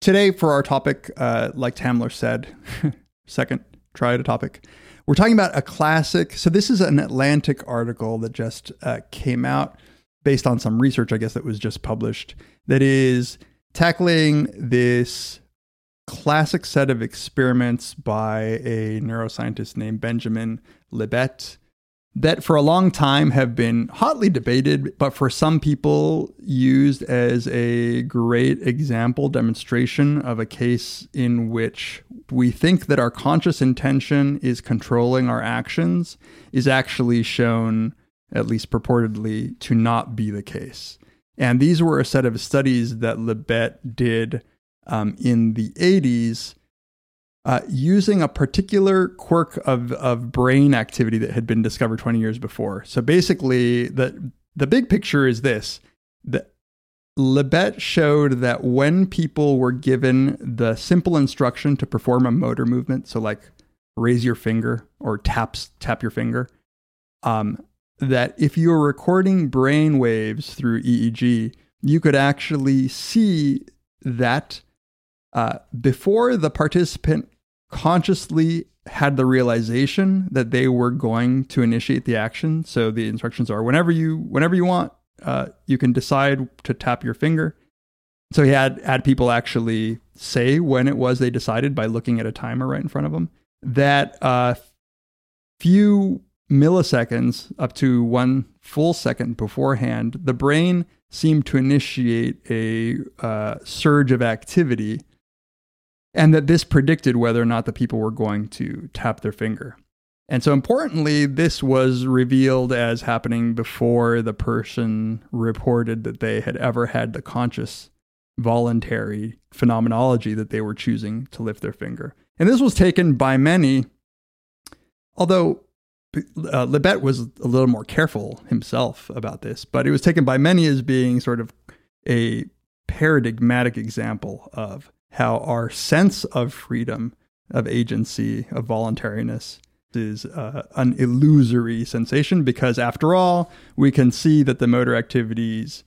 today for our topic, uh, like Tamler said, [laughs] second try at a topic, we're talking about a classic. So this is an Atlantic article that just uh, came out based on some research, I guess, that was just published. That is tackling this classic set of experiments by a neuroscientist named Benjamin Libet that for a long time have been hotly debated, but for some people used as a great example demonstration of a case in which we think that our conscious intention is controlling our actions is actually shown, at least purportedly, to not be the case. And these were a set of studies that Libet did um, in the 80s uh, using a particular quirk of, of brain activity that had been discovered 20 years before. So basically, the, the big picture is this that Libet showed that when people were given the simple instruction to perform a motor movement, so like raise your finger or taps tap your finger, um, that if you were recording brain waves through EEG, you could actually see that uh, before the participant consciously had the realization that they were going to initiate the action. So the instructions are whenever you whenever you want, uh, you can decide to tap your finger. So he had had people actually say when it was they decided by looking at a timer right in front of them. That uh, few milliseconds, up to one full second beforehand, the brain seemed to initiate a uh, surge of activity and that this predicted whether or not the people were going to tap their finger. And so, importantly, this was revealed as happening before the person reported that they had ever had the conscious, voluntary phenomenology that they were choosing to lift their finger. And this was taken by many, although uh, Libet was a little more careful himself about this, but it was taken by many as being sort of a paradigmatic example of how our sense of freedom, of agency, of voluntariness is uh, an illusory sensation because, after all, we can see that the motor activities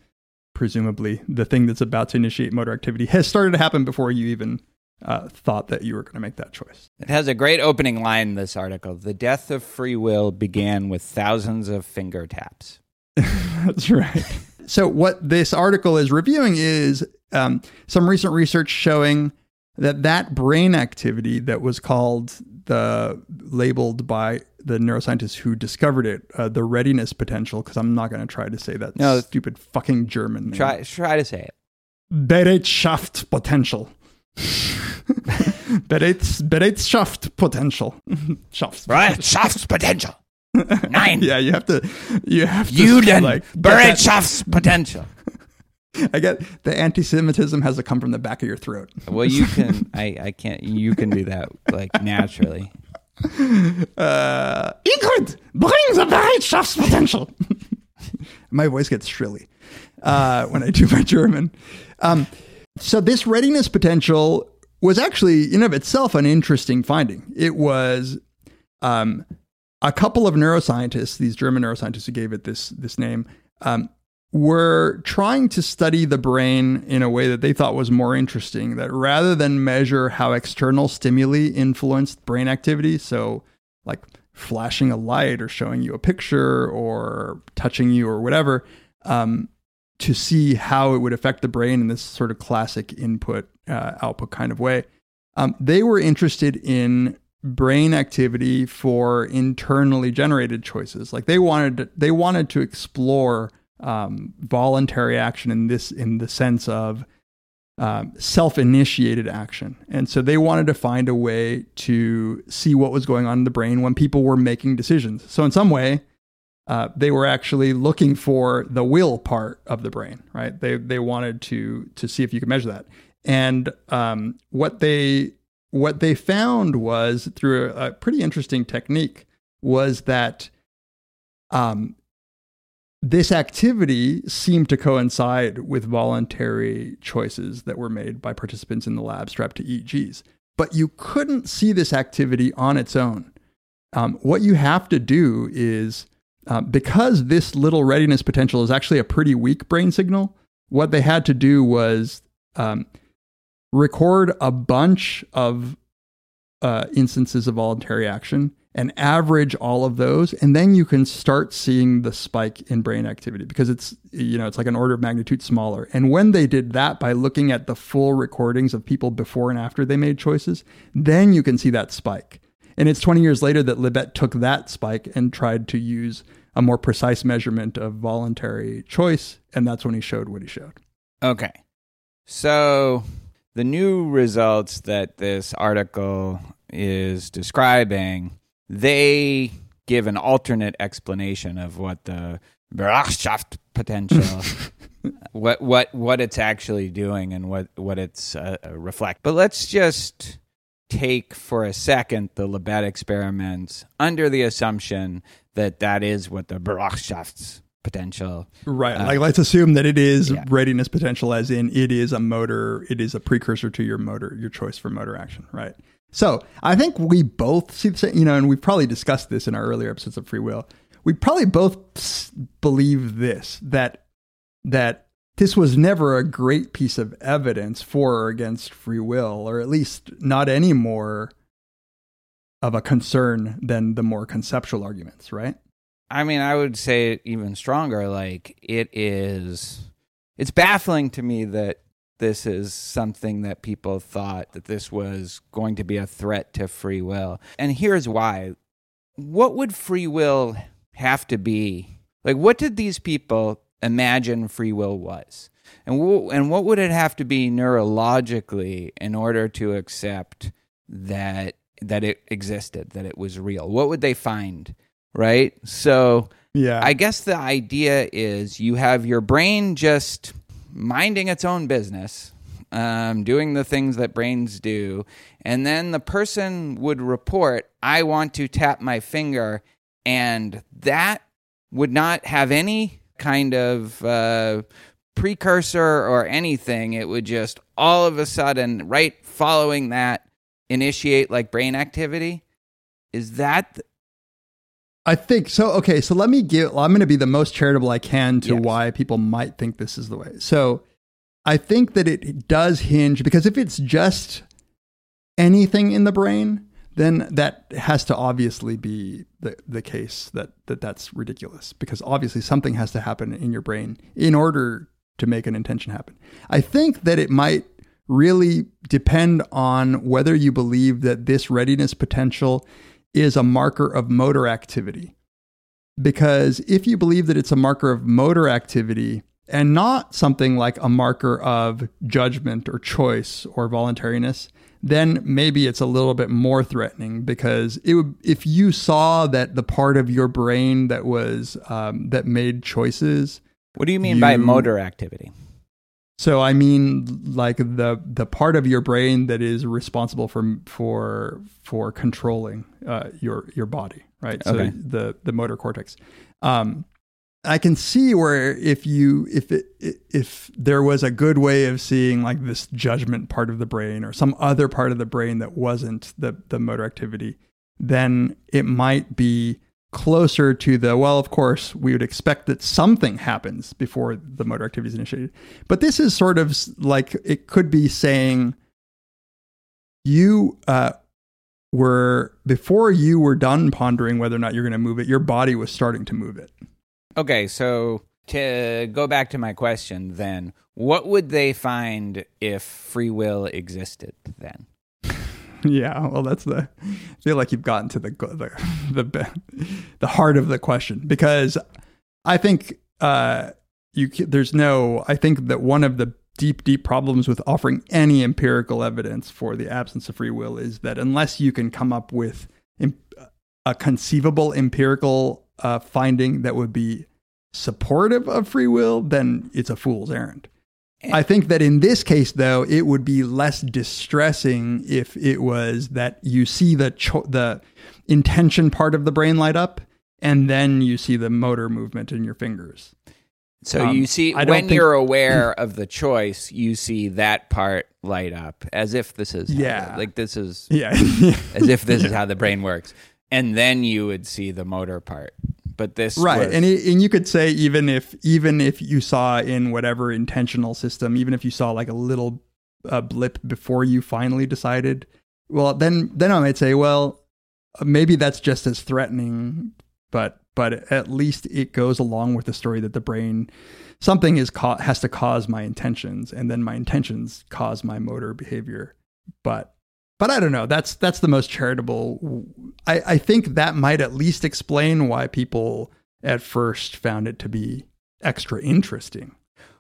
presumably the thing that's about to initiate motor activity has started to happen before you even uh, thought that you were going to make that choice. It has a great opening line in this article. The death of free will began with thousands of finger taps. [laughs] That's right. So, what this article is reviewing is um, some recent research showing that that brain activity that was called the labeled by the neuroscientists who discovered it uh, the readiness potential because I'm not going to try to say that No. stupid fucking German name. Try try to say it. Bereitschaft potential. [laughs] Bereits, Bereitschaft potential. [laughs] Schafft. Right, Schaff's potential. [laughs] Nine. Yeah, you have to. You have to. Juden, like, get that- Bereitschafts potential. [laughs] I get the anti-Semitism has to come from the back of your throat. Well, you [laughs] can. I, I can't. You can do that like naturally. [laughs] Uh, Ingrid, bring the Bereitschaftspotential. my voice gets shrilly uh, when I do my German. Um, so this readiness potential was actually, in of itself, an interesting finding. It was um, a couple of neuroscientists, these German neuroscientists who gave it this this name, um, were trying to study the brain in a way that they thought was more interesting. That rather than measure how external stimuli influenced brain activity, so like flashing a light or showing you a picture or touching you or whatever, um, to see how it would affect the brain in this sort of classic input uh, output kind of way. Um, they were interested in brain activity for internally generated choices. Like they wanted, they wanted to explore um, voluntary action in this, in the sense of um, self-initiated action, and so they wanted to find a way to see what was going on in the brain when people were making decisions. So in some way, uh, they were actually looking for the will part of the brain, right? They they wanted to to see if you could measure that, and um, what they what they found was through a, a pretty interesting technique was that um, this activity seemed to coincide with voluntary choices that were made by participants in the lab strapped to EEGs. But you couldn't see this activity on its own. Um, what you have to do is uh, because this little readiness potential is actually a pretty weak brain signal, what they had to do was um, record a bunch of uh, instances of voluntary action and average all of those and then you can start seeing the spike in brain activity because it's you know it's like an order of magnitude smaller. And when they did that by looking at the full recordings of people before and after they made choices then you can see that spike. And it's 20 years later that libet took that spike and tried to use a more precise measurement of voluntary choice and that's when he showed what he showed. Okay. So the new results that this article is describing, they give an alternate explanation of what the Bereitschaft potential [laughs] what what what it's actually doing and what what it's uh, uh, reflect. But let's just take for a second the Libet experiments under the assumption that that is what the Bereitschafts potential Right. Uh, like let's assume that it is yeah. readiness potential as in it is a motor, it is a precursor to your motor, your choice for motor action, right? So I think we both see the same, you know, and we've probably discussed this in our earlier episodes of free will. We probably both believe this that that this was never a great piece of evidence for or against free will, or at least not any more of a concern than the more conceptual arguments, right? I mean, I would say even stronger. Like it is, it's baffling to me that this is something that people thought that this was going to be a threat to free will. And here's why: what would free will have to be? Like, what did these people imagine free will was? And wh- and what would it have to be neurologically in order to accept that that it existed, that it was real? What would they find? Right? So Yeah. I guess the idea is you have your brain just minding its own business, um, doing the things that brains do, and then the person would report, I want to tap my finger, and that would not have any kind of uh, precursor or anything. It would just all of a sudden, right following that, initiate like brain activity. Is that I think so. Okay, so let me give. I'm going to be the most charitable I can to Yes. why people might think this is the way. So, I think that it does hinge because if it's just anything in the brain, then that has to obviously be the the case that that that's ridiculous because obviously something has to happen in your brain in order to make an intention happen. I think that it might really depend on whether you believe that this readiness potential is a marker of motor activity. Because if you believe that it's a marker of motor activity and not something like a marker of judgment or choice or voluntariness, then maybe it's a little bit more threatening because it would, if you saw that the part of your brain that was um, that made choices What do you mean by motor activity? So I mean, like the the part of your brain that is responsible for for for controlling uh, your your body, right? So Okay. the the motor cortex. Um, I can see where if you if it if there was a good way of seeing like this judgment part of the brain or some other part of the brain that wasn't the the motor activity, then it might be closer to the well of course we would expect that something happens before the motor activity is initiated but this is sort of like it could be saying you uh, were before you were done pondering whether or not you're going to move it your body was starting to move it Okay, so to go back to my question, then, what would they find if free will existed then? [laughs] yeah well that's the i feel like you've gotten to the the [laughs] the, the heart of the question because i think uh you there's no i think that one of the deep deep problems with offering any empirical evidence for the absence of free will is that unless you can come up with a conceivable empirical uh, finding that would be supportive of free will then it's a fool's errand I think that in this case, though, it would be less distressing if it was that you see the cho- the intention part of the brain light up, and then you see the motor movement in your fingers. So Um, you see, when think- you're aware of the choice, you see that part light up as if this is Yeah. like this is Yeah, [laughs] as if this is how the brain works, and then you would see the motor part. But this right. was- And it, and you could say even if even if you saw in whatever intentional system, even if you saw like a little uh, blip before you finally decided, well, then then I might say, well, maybe that's just as threatening, but but at least it goes along with the story that the brain something is ca- has to cause my intentions, and then my intentions cause my motor behavior. But but I don't know. That's that's the most charitable. I, I think that might at least explain why people at first found it to be extra interesting.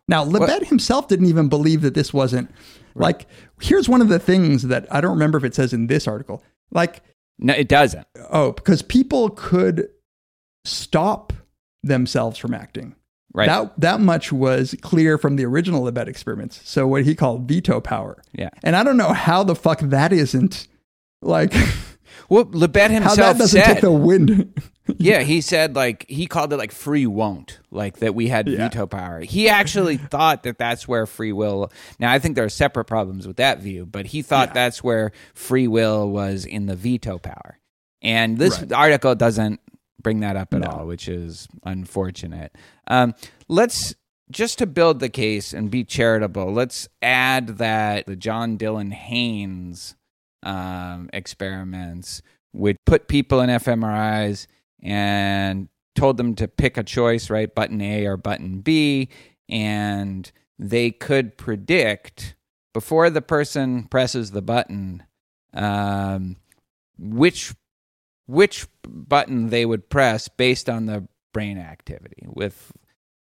Now, Libet himself didn't even believe that this wasn't like. Here's one of the things that I don't remember if it says in this article. Like, no, it doesn't. oh, because people could stop themselves from acting. Right. That that much was clear from the original Libet experiments. So what he called veto power. Yeah. And I don't know how the fuck that isn't like [laughs] Well, Libet how himself that doesn't said, take the wind. [laughs] yeah, he said like he called it like free won't, like that we had Yeah. veto power. He actually [laughs] thought that that's where free will. Now I think there are separate problems with that view, but he thought Yeah. that's where free will was in the veto power. And this Right. article doesn't bring that up at No. all, which is unfortunate. Um, let's just to build the case and be charitable. Let's add that the John Dylan Haynes um, experiments would put people in fMRIs and told them to pick a choice, right? Button A or button B. And they could predict before the person presses the button um, which which button they would press based on the brain activity with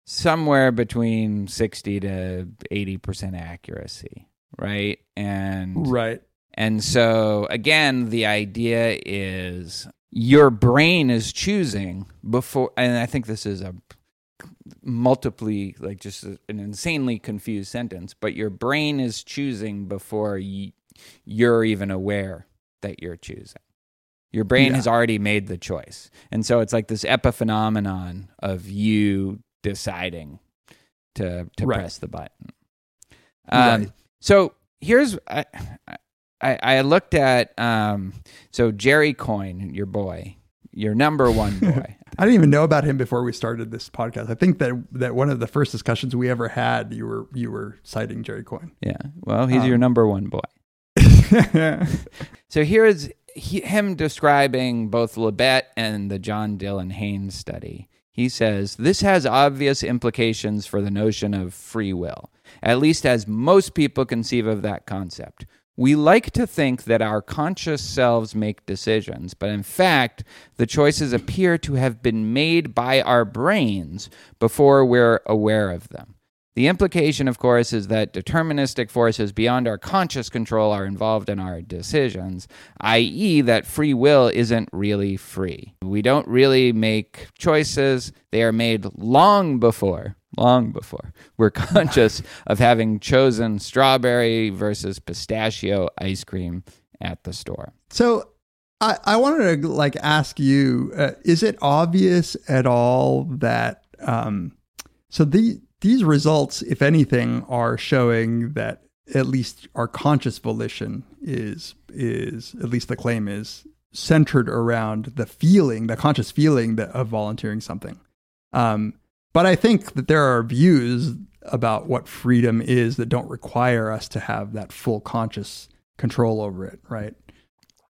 somewhere between 60 to 80% accuracy right and right. and so, again, the idea is your brain is choosing before, and I think this is a multiply, like just an insanely confused sentence, but your brain is choosing before y- you're even aware that you're choosing. Your brain Yeah. has already made the choice. And so it's like this epiphenomenon of you deciding to, to Right. press the button. Um, Right. So here's I, I I looked at um so Jerry Coyne, your boy, your number one [laughs] boy. I didn't even know about him before we started this podcast. I think that that one of the first discussions we ever had, you were you were citing Jerry Coyne. yeah. Well, he's Um, your number one boy. [laughs] So here's he, him describing both Libet and the John Dylan Haynes study. He says this has obvious implications for the notion of free will, at least as most people conceive of that concept. We like to think that our conscious selves make decisions, but in fact, the choices appear to have been made by our brains before we're aware of them. The implication, of course, is that deterministic forces beyond our conscious control are involved in our decisions, i.e., that free will isn't really free. We don't really make choices, they are made long before. Long before we're [laughs] conscious of having chosen strawberry versus pistachio ice cream at the store. So I, I wanted to like ask you: uh, Is it obvious at all that um, so the these results, if anything, are showing that at least our conscious volition is is at least the claim is centered around the feeling, the conscious feeling that of volunteering something. Um, but I think that there are views about what freedom is that don't require us to have that full conscious control over it, right?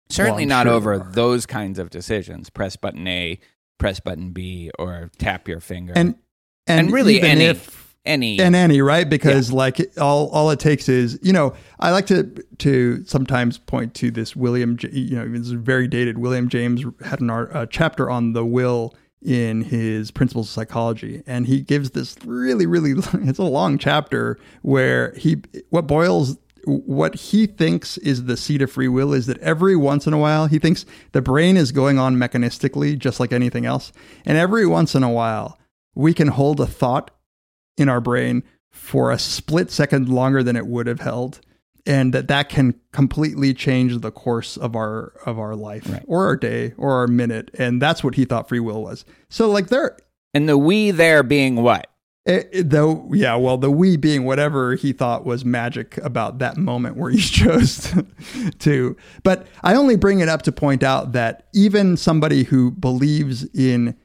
Certainly I'm not sure over those kinds of decisions. Press button A, press button B, or tap your finger. And and, and, really any if any. And any right? Because like all all it takes is you know I like to to sometimes point to this William J- you know it's very dated William James had an art, a chapter on the will in his principles of psychology. And he gives this really really [laughs] it's a long chapter where he what boils what he thinks is the seat of free will is that every once in a while he thinks the brain is going on mechanistically just like anything else. And every once in a while we can hold a thought in our brain for a split second longer than it would have held and that that can completely change the course of our of our life or our day or our minute and that's what he thought free will was. So like there and the we there being what? it, it- though yeah well the we being whatever he thought was magic about that moment where he [laughs] chose to. But i only bring it up to point out that even somebody who believes in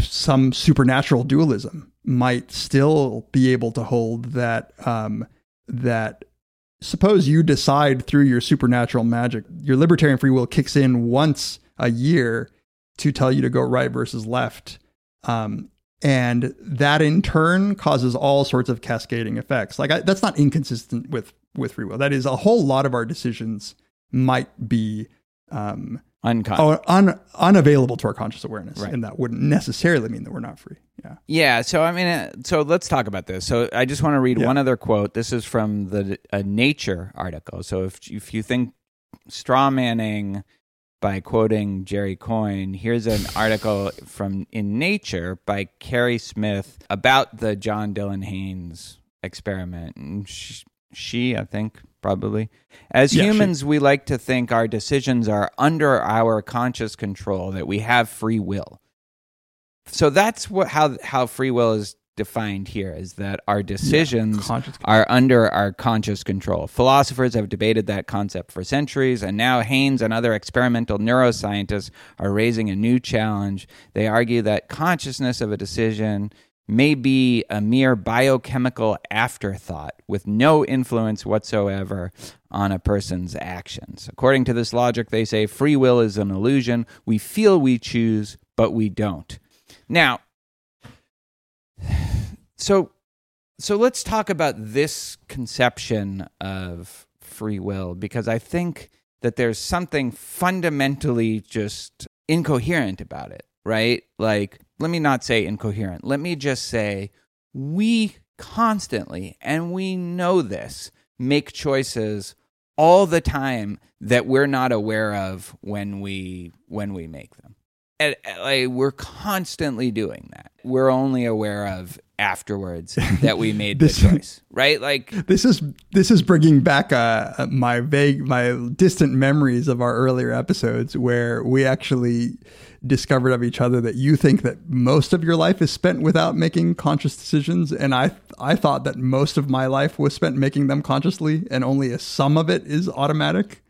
some supernatural dualism might still be able to hold that um, that suppose you decide through your supernatural magic your libertarian free will kicks in once a year to tell you to go right versus left um, and that in turn causes all sorts of cascading effects. Like I, that's not inconsistent with with free will. That is a whole lot of our decisions might be um, Unconscious. oh, un, unavailable to our conscious awareness Right. and that wouldn't necessarily mean that we're not free yeah Yeah, so I mean, uh, so let's talk about this. So I just want to read Yeah. one other quote. This is from the a Nature article. So if if you think straw manning by quoting Jerry Coyne, here's an article from in Nature by Kerri Smith about the John Dylan Haynes experiment. And she, she I think probably as Yeah, humans we like to think our decisions are under our conscious control that we have free will so that's what how how free will is defined here is that our decisions conscious are under our conscious control. Philosophers have debated that concept for centuries, and now Haynes and other experimental neuroscientists are raising a new challenge. They argue that consciousness of a decision may be a mere biochemical afterthought with no influence whatsoever on a person's actions. According to this logic, they say free will is an illusion. We feel we choose, but we don't. Now, so so let's talk about this conception of free will because I think that there's something fundamentally just incoherent about it, right? Like, let me not say incoherent. Let me just say we constantly, and we know this, make choices all the time that we're not aware of when we when we make them. And, like, we're constantly doing that. We're only aware of afterwards [laughs] that we made the This- choice, right? Like, this is this is bringing back uh, my vague my distant memories of our earlier episodes where we actually discovered of each other that you think that most of your life is spent without making conscious decisions and I I thought that most of my life was spent making them consciously and only a some of it is automatic.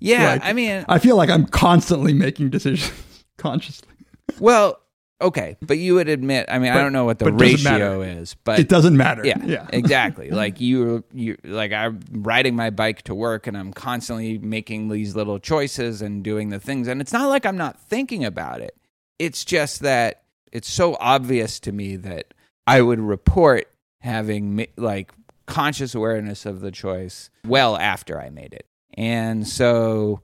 yeah, Like, I mean, I feel like I'm constantly making decisions. [laughs] consciously. Well, okay, but you would admit. I mean, I don't know what the but ratio is, but it doesn't matter. Yeah, yeah. [laughs] exactly. Like you, you, like I'm riding my bike to work, and I'm constantly making these little choices and doing the things. And it's not like I'm not thinking about it. It's just that it's so obvious to me that I would report having like conscious awareness of the choice well after I made it. And so,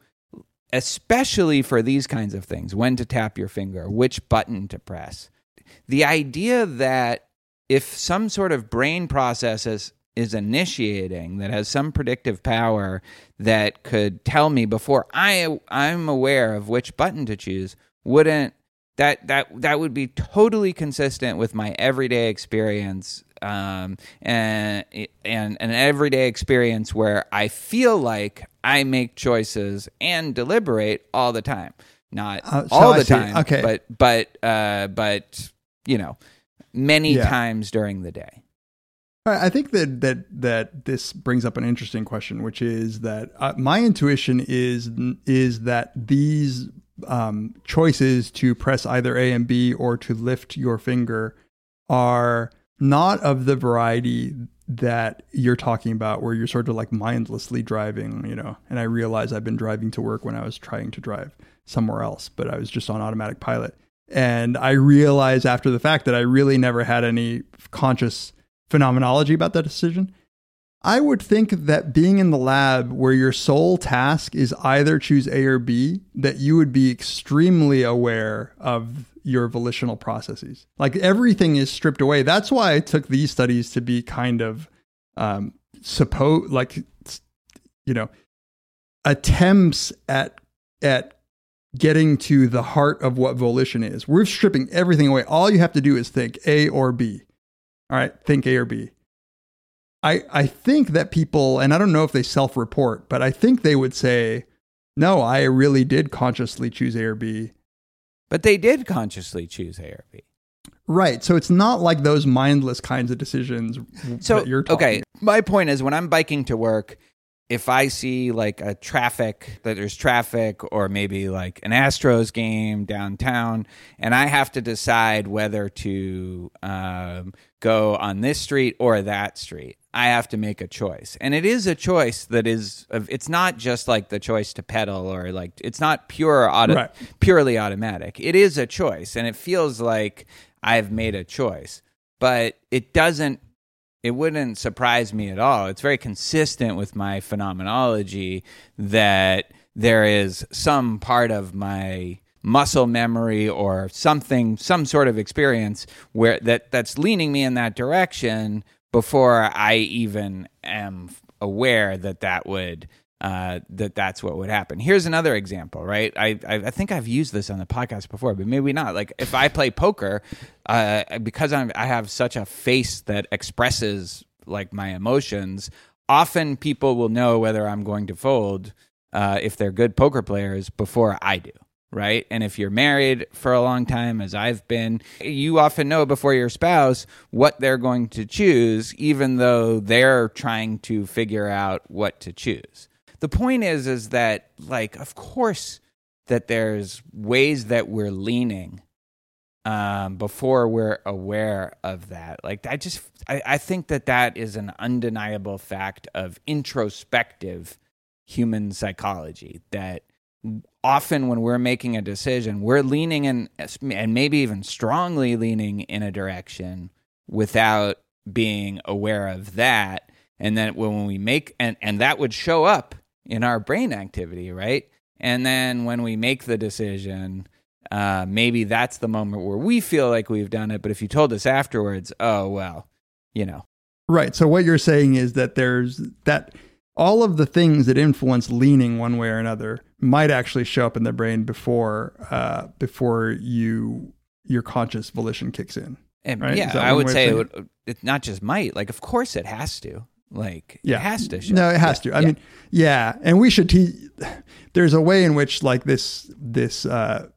especially for these kinds of things, when to tap your finger, which button to press, the idea that if some sort of brain process is, is initiating that has some predictive power that could tell me before I I'm aware of which button to choose, wouldn't that that that would be totally consistent with my everyday experience um, and and an everyday experience where I feel like I make choices and deliberate all the time. Not Uh, so all I the see. time, Okay. but but uh, but you know, many Yeah. times during the day. I think that that that this brings up an interesting question, which is that uh, my intuition is is that these um, choices to press either A and B or to lift your finger are not of the variety that you're talking about, where you're sort of like mindlessly driving, you know. And I realize I've been driving to work when I was trying to drive somewhere else, but I was just on automatic pilot. And I realized after the fact that I really never had any conscious phenomenology about that decision. I would think that being in the lab where your sole task is either choose A or B, that you would be extremely aware of your volitional processes. Like everything is stripped away. That's why I took these studies to be kind of um, suppose like you know attempts at at getting to the heart of what volition is. We're stripping everything away. All you have to do is think A or B. All right, think A or B. I I think that people, and I don't know if they self-report, but I think they would say, "No, I really did consciously choose A or B." But they did consciously choose A. Right. So it's not like those mindless kinds of decisions So that you're talking. okay, my point is when I'm biking to work, if I see like a traffic that there's traffic or maybe like an Astros game downtown, and I have to decide whether to um, go on this street or that street, I have to make a choice, and it is a choice that is. It's not just like the choice to pedal or like it's not pure auto, Right. purely automatic. It is a choice, and it feels like I've made a choice, but it doesn't it wouldn't surprise me at all. It's very consistent with my phenomenology that there is some part of my muscle memory or something some sort of experience where that that's leaning me in that direction before I even am aware that that would uh, that that's what would happen. Here's another example, right? I, I I think I've used this on the podcast before, but maybe not. Like if I play poker, uh, because I'm I have such a face that expresses like my emotions. Often people will know whether I'm going to fold uh, if they're good poker players before I do. Right. And if you're married for a long time, as I've been, you often know before your spouse what they're going to choose, even though they're trying to figure out what to choose. The point is, is that, like, of course, that there's ways that we're leaning um, before we're aware of that. Like, I just, I, I think that that is an undeniable fact of introspective human psychology that often when we're making a decision, we're leaning in, and maybe even strongly leaning in a direction without being aware of that. And then when we make, and, and that would show up in our brain activity, right? And then when we make the decision, uh, maybe that's the moment where we feel like we've done it. But if you told us afterwards, oh, well, you know, Right. So what you're saying is that there's that all of the things that influence leaning one way or another might actually show up in the brain before uh, before you your conscious volition kicks in. And Right? yeah, I would say it would. It not just might. Like, of course, it has to. Like, Yeah. it has to. Show. No, it has Yeah, to. I yeah. mean, yeah, and we should teach. There's a way in which like this this uh,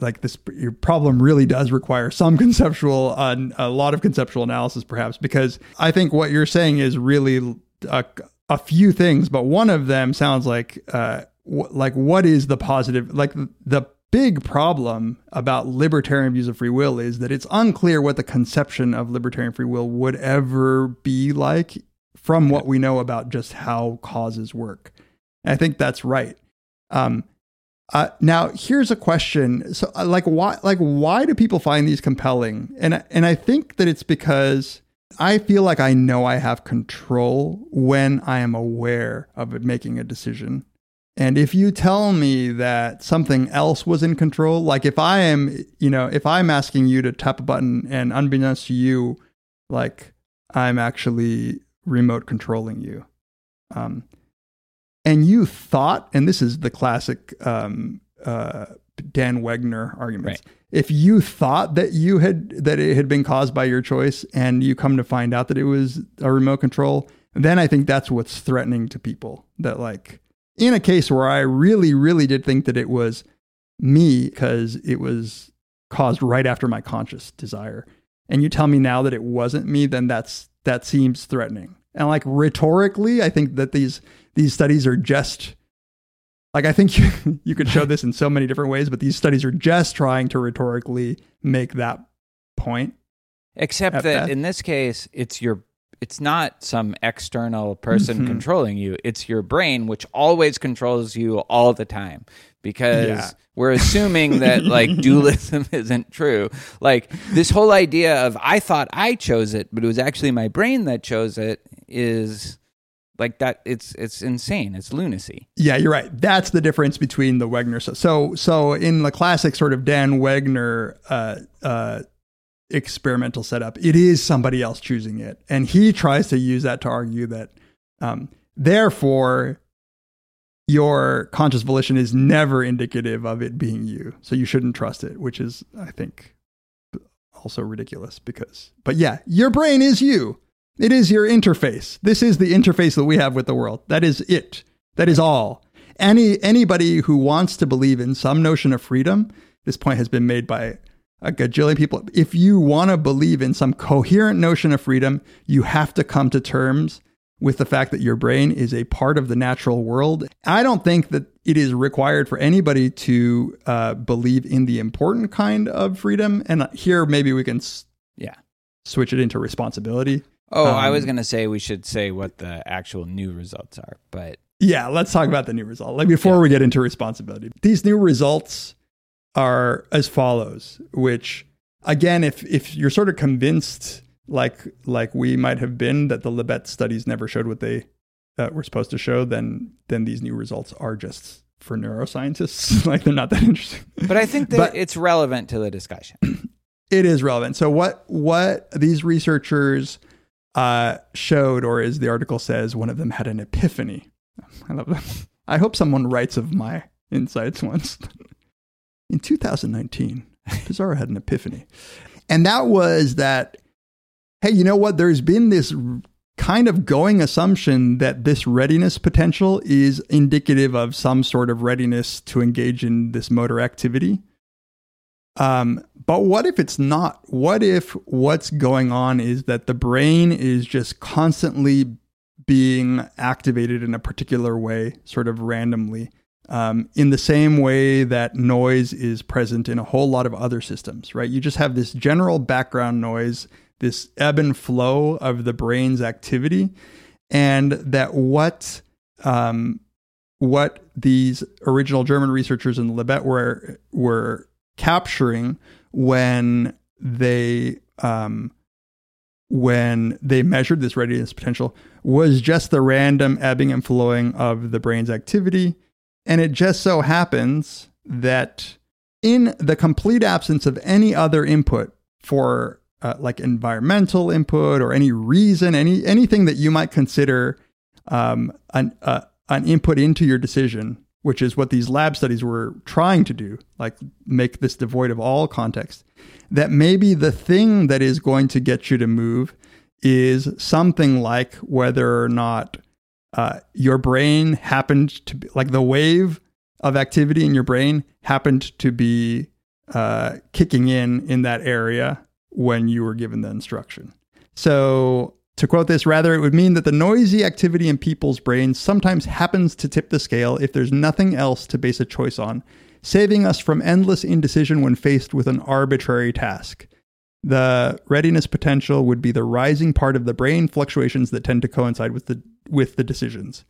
like this your problem really does require some [laughs] conceptual uh, a lot of conceptual analysis perhaps because I think what you're saying is really a, a few things, but one of them sounds like uh, wh- like what is the positive like the big problem about libertarian views of free will is that it's unclear what the conception of libertarian free will would ever be like from what we know about just how causes work. And I think that's right. Um, uh, now here's a question. So, uh, like, why, like, why do people find these compelling? And and I think that it's because I feel like I know I have control when I am aware of making a decision. And if you tell me that something else was in control, like if I am, you know, if I'm asking you to tap a button and unbeknownst to you, like I'm actually remote controlling you. Um, and you thought, and this is the classic um, uh, Dan Wegner argument. Right. If you thought that you had that it had been caused by your choice, and you come to find out that it was a remote control, then I think that's what's threatening to people. That like in a case where I really, really did think that it was me because it was caused right after my conscious desire, and you tell me now that it wasn't me, then that's that seems threatening. And like rhetorically, I think that these these studies are just like I think you, [laughs] you could show this in so many different ways, but these studies are just trying to rhetorically make that point. Except that best. in this case, it's your it's not some external person Mm-hmm. controlling you. It's your brain which always controls you all the time because Yeah. we're assuming that [laughs] like dualism [laughs] isn't true. Like this whole idea of I thought I chose it, but it was actually my brain that chose it is like that it's it's insane. It's lunacy. Yeah, you're right. That's the difference between the Wegner. So, so, so in the classic sort of Dan Wegner uh, uh, experimental setup, it is somebody else choosing it, and he tries to use that to argue that, um, therefore, your conscious volition is never indicative of it being you. So you shouldn't trust it, which is, I think, also ridiculous because, but yeah, your brain is you. It is your interface. This is the interface that we have with the world. That is it. That is all. Any anybody who wants to believe in some notion of freedom, this point has been made by a gajillion people. If you want to believe in some coherent notion of freedom, you have to come to terms with the fact that your brain is a part of the natural world. I don't think that it is required for anybody to uh, believe in the important kind of freedom. And here, maybe we can s- Yeah. switch it into responsibility. Oh, I was Um, going to say we should say what the actual new results are, but Yeah, let's talk about the new result. Like before we get into responsibility, these new results are as follows. Which again, if if you're sort of convinced, like like we might have been, that the Libet studies never showed what they uh, were supposed to show, then then these new results are just for neuroscientists. [laughs] like they're not that interesting. but I think that But- it's relevant to the discussion. [clears throat] it is relevant. So what what these researchers uh, showed, or as the article says, one of them had an epiphany. [laughs] I love that. I hope someone writes of my insights once. In 2019, Pizarro had an epiphany, and that was that. Hey, you know what? There's been this kind of going assumption that this readiness potential is indicative of some sort of readiness to engage in this motor activity. Um, but what if it's not? What if what's going on is that the brain is just constantly being activated in a particular way, sort of randomly, um, in the same way that noise is present in a whole lot of other systems, right? You just have this general background noise, this ebb and flow of the brain's activity, and that what um, what these original German researchers in Libet were were capturing when they um, when they measured this readiness potential was just the random ebbing and flowing of the brain's activity, and it just so happens that in the complete absence of any other input for uh, like environmental input or any reason, any anything that you might consider um, an uh, an input into your decision, which is what these lab studies were trying to do, like make this devoid of all context. That maybe the thing that is going to get you to move is something like whether or not uh, your brain happened to be like the wave of activity in your brain happened to be uh, kicking in in that area when you were given the instruction. So To quote this, rather, it would mean that the noisy activity in people's brains sometimes happens to tip the scale if there's nothing else to base a choice on, saving us from endless indecision when faced with an arbitrary task. The readiness potential would be the rising part of the brain fluctuations that tend to coincide with the with the decisions.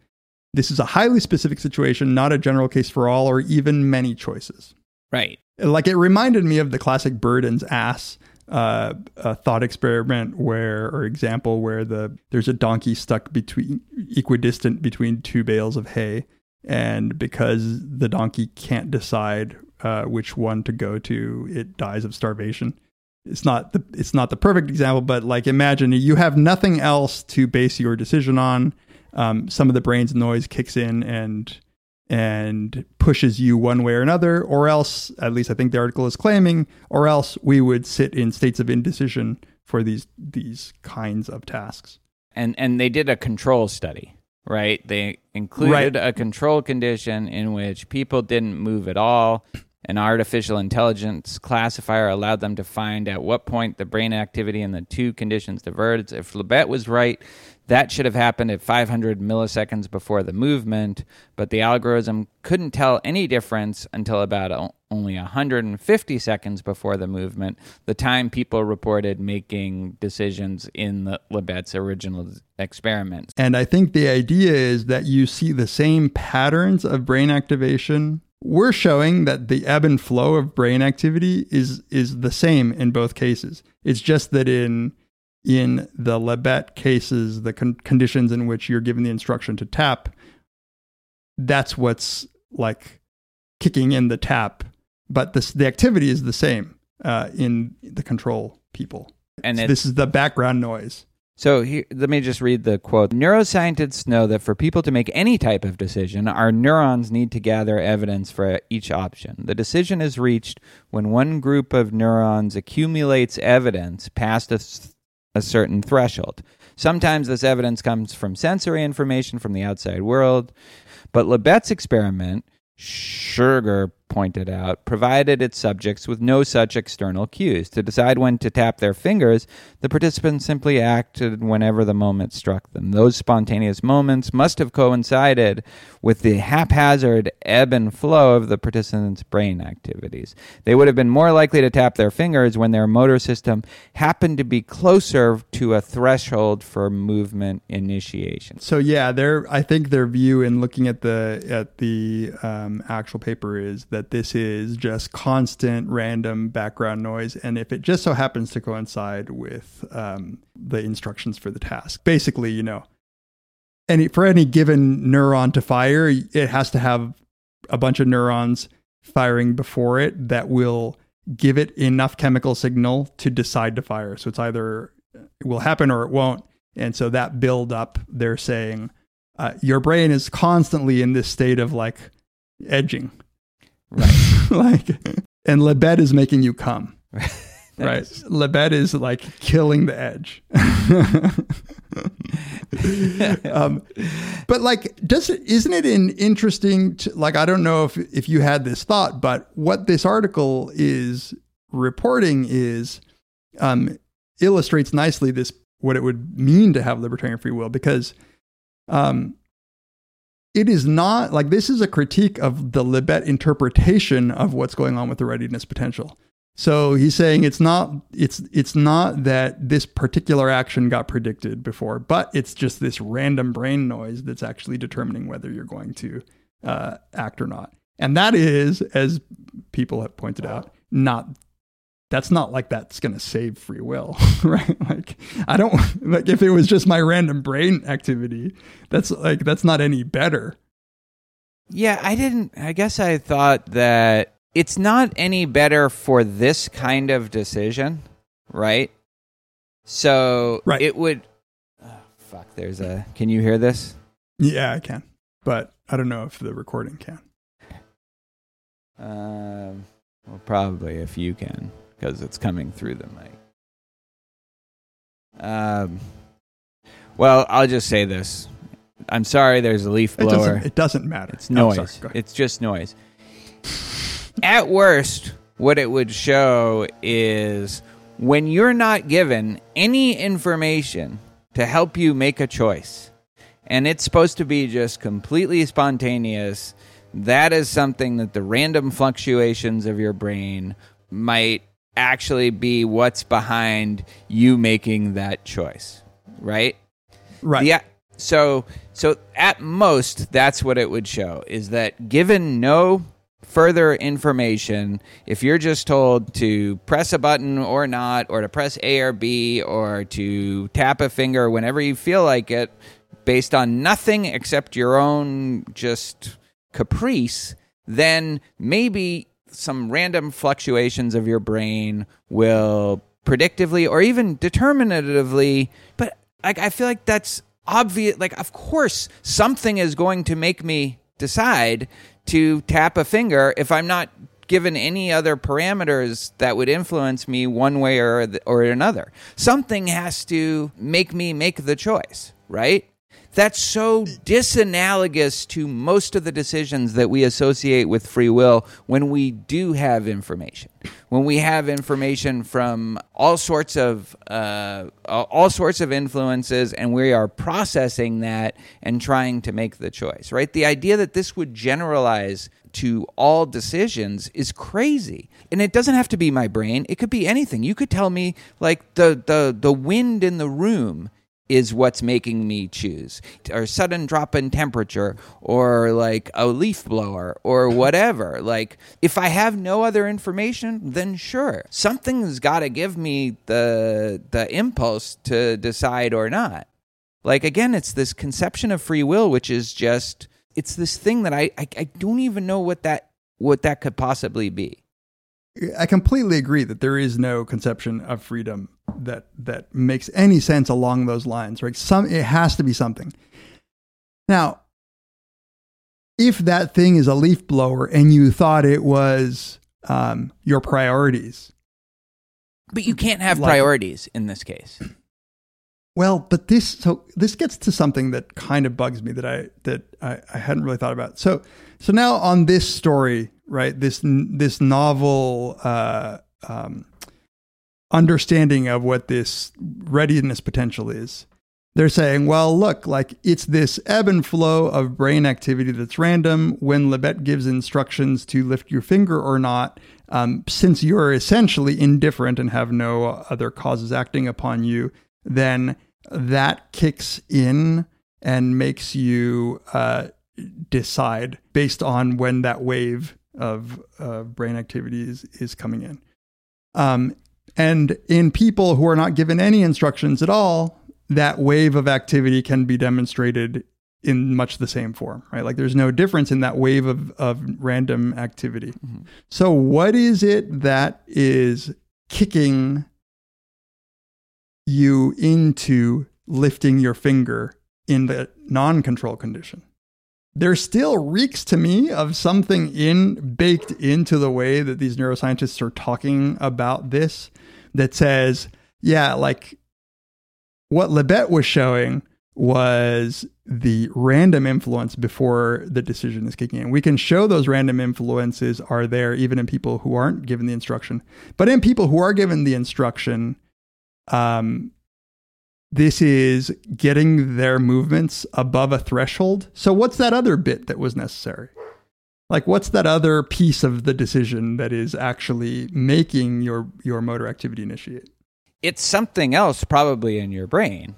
This is a highly specific situation, not a general case for all or even many choices. Right. Like it reminded me of the classic Buridan's ass uh, a thought experiment where or example where the there's a donkey stuck between equidistant between two bales of hay and because the donkey can't decide uh, which one to go to it dies of starvation it's not the it's not the perfect example but like imagine you have nothing else to base your decision on um, some of the brain's noise kicks in and and pushes you one way or another, or else, at least I think the article is claiming, or else we would sit in states of indecision for these these kinds of tasks. And and they did a control study, right? They included Right. a control condition in which people didn't move at all. An artificial intelligence classifier allowed them to find at what point the brain activity in the two conditions diverged. If Libet was right, that should have happened at 500 milliseconds before the movement, but the algorithm couldn't tell any difference until about only 150 seconds before the movement, the time people reported making decisions in the Libet's original experiments. And I think the idea is that you see the same patterns of brain activation. We're showing that the ebb and flow of brain activity is is the same in both cases. It's just that in in the Libet cases, the con- conditions in which you're given the instruction to tap, that's what's like kicking in the tap. But this, the activity is the same uh, in the control people. And So this is the background noise. So here, let me just read the quote. Neuroscientists know that for people to make any type of decision, our neurons need to gather evidence for each option. The decision is reached when one group of neurons accumulates evidence past a certain threshold. Sometimes this evidence comes from sensory information from the outside world, but Libet's experiment, Schurger pointed out, provided its subjects with no such external cues. To decide when to tap their fingers, the participants simply acted whenever the moment struck them. Those spontaneous moments must have coincided with the haphazard ebb and flow of the participants' brain activities. They would have been more likely to tap their fingers when their motor system happened to be closer to a threshold for movement initiation. So yeah, their I think their view in looking at the at the um, actual paper is that this is just constant random background noise, and if it just so happens to coincide with um, the instructions for the task, basically, you know, any for any given neuron to fire, it has to have a bunch of neurons firing before it that will give it enough chemical signal to decide to fire. So it's either it will happen or it won't. And so that build up, they're saying uh, your brain is constantly in this state of like edging. Right. [laughs] like, and Libet is making you come. [laughs] right. [laughs] Libet is like killing the edge. um, but like, does it, isn't it an interesting, to, like, I don't know if, if you had this thought, but what this article is reporting is, um, illustrates nicely this, what it would mean to have libertarian free will because, um, it is not like this is a critique of the Libet interpretation of what's going on with the readiness potential. So he's saying it's not it's it's not that this particular action got predicted before, but it's just this random brain noise that's actually determining whether you're going to uh, act or not. And that is, as people have pointed out, not that's not like that's going to save free will, [laughs] right? Like I don't like if it was just my random brain activity, that's like that's not any better. Yeah, I didn't. I guess I thought that it's not any better for this kind of decision, right? So Right. it would. Oh, fuck, there's a. Can you hear this? Yeah, I can, but I don't know if the recording can. Um, well, probably if you can, because it's coming through the mic. Um, well, I'll just say this. I'm sorry. There's a leaf It blower. doesn't. It doesn't matter. It's noise. sorry, it's just noise. At worst, what it would show is when you're not given any information to help you make a choice. And it's supposed to be just completely spontaneous. That is something that the random fluctuations of your brain might actually be what's behind you making that choice, right? Right. Yeah. So so at most that's what it would show is that given no further information, if you're just told to press a button or not or to press A or B or to tap a finger whenever you feel like it based on nothing except your own just caprice, then maybe some random fluctuations of your brain will predictively or even determinatively but like i feel like that's obvious like of course something is going to make me decide to tap a finger if i'm not given any other parameters that would influence me one way or th- or another. Something has to make me make the choice right that's so disanalogous to most of the decisions that we associate with free will when we do have information. When we have information from all sorts of uh, all sorts of influences, and we are processing that and trying to make the choice. Right? The idea that this would generalize to all decisions is crazy. And it doesn't have to be my brain. It could be anything. You could tell me like the the the wind in the room is what's making me choose. Or sudden drop in temperature or like a leaf blower or [laughs] whatever. Like if i have no other information then sure. Something's got to give me the the impulse to decide or not. Like again it's this conception of free will which is just it's this thing that i i, I don't even know what that what that could possibly be I completely agree that there is no conception of freedom that that makes any sense along those lines. Right? Some it has to be something. Now, if that thing is a leaf blower and you thought it was um, your priorities, but you can't have Like- priorities in this case [clears throat] well, but this so this gets to something that kind of bugs me that I that I, I hadn't really thought about. So so now on this story, right? This this novel uh, um, understanding of what this readiness potential is. They're saying, well, look, like it's this ebb and flow of brain activity that's random. When Libet gives instructions to lift your finger or not, um, since you're essentially indifferent and have no other causes acting upon you, then that kicks in and makes you uh, decide based on when that wave of uh, brain activity is, is coming in. Um, and in people who are not given any instructions at all, that wave of activity can be demonstrated in much the same form, right? Like there's no difference in that wave of, of random activity. So, what is it that is kicking you into lifting your finger in the non control condition? There still reeks to me of something in baked into the way that these neuroscientists are talking about this that says, yeah, like what Libet was showing was the random influence before the decision is kicking in. We can show those random influences are there even in people who aren't given the instruction. But in people who are given the instruction, um, this is getting their movements above a threshold. So, what's that other bit that was necessary? Like, what's that other piece of the decision that is actually making your your motor activity initiate? it's something else probably in your brain,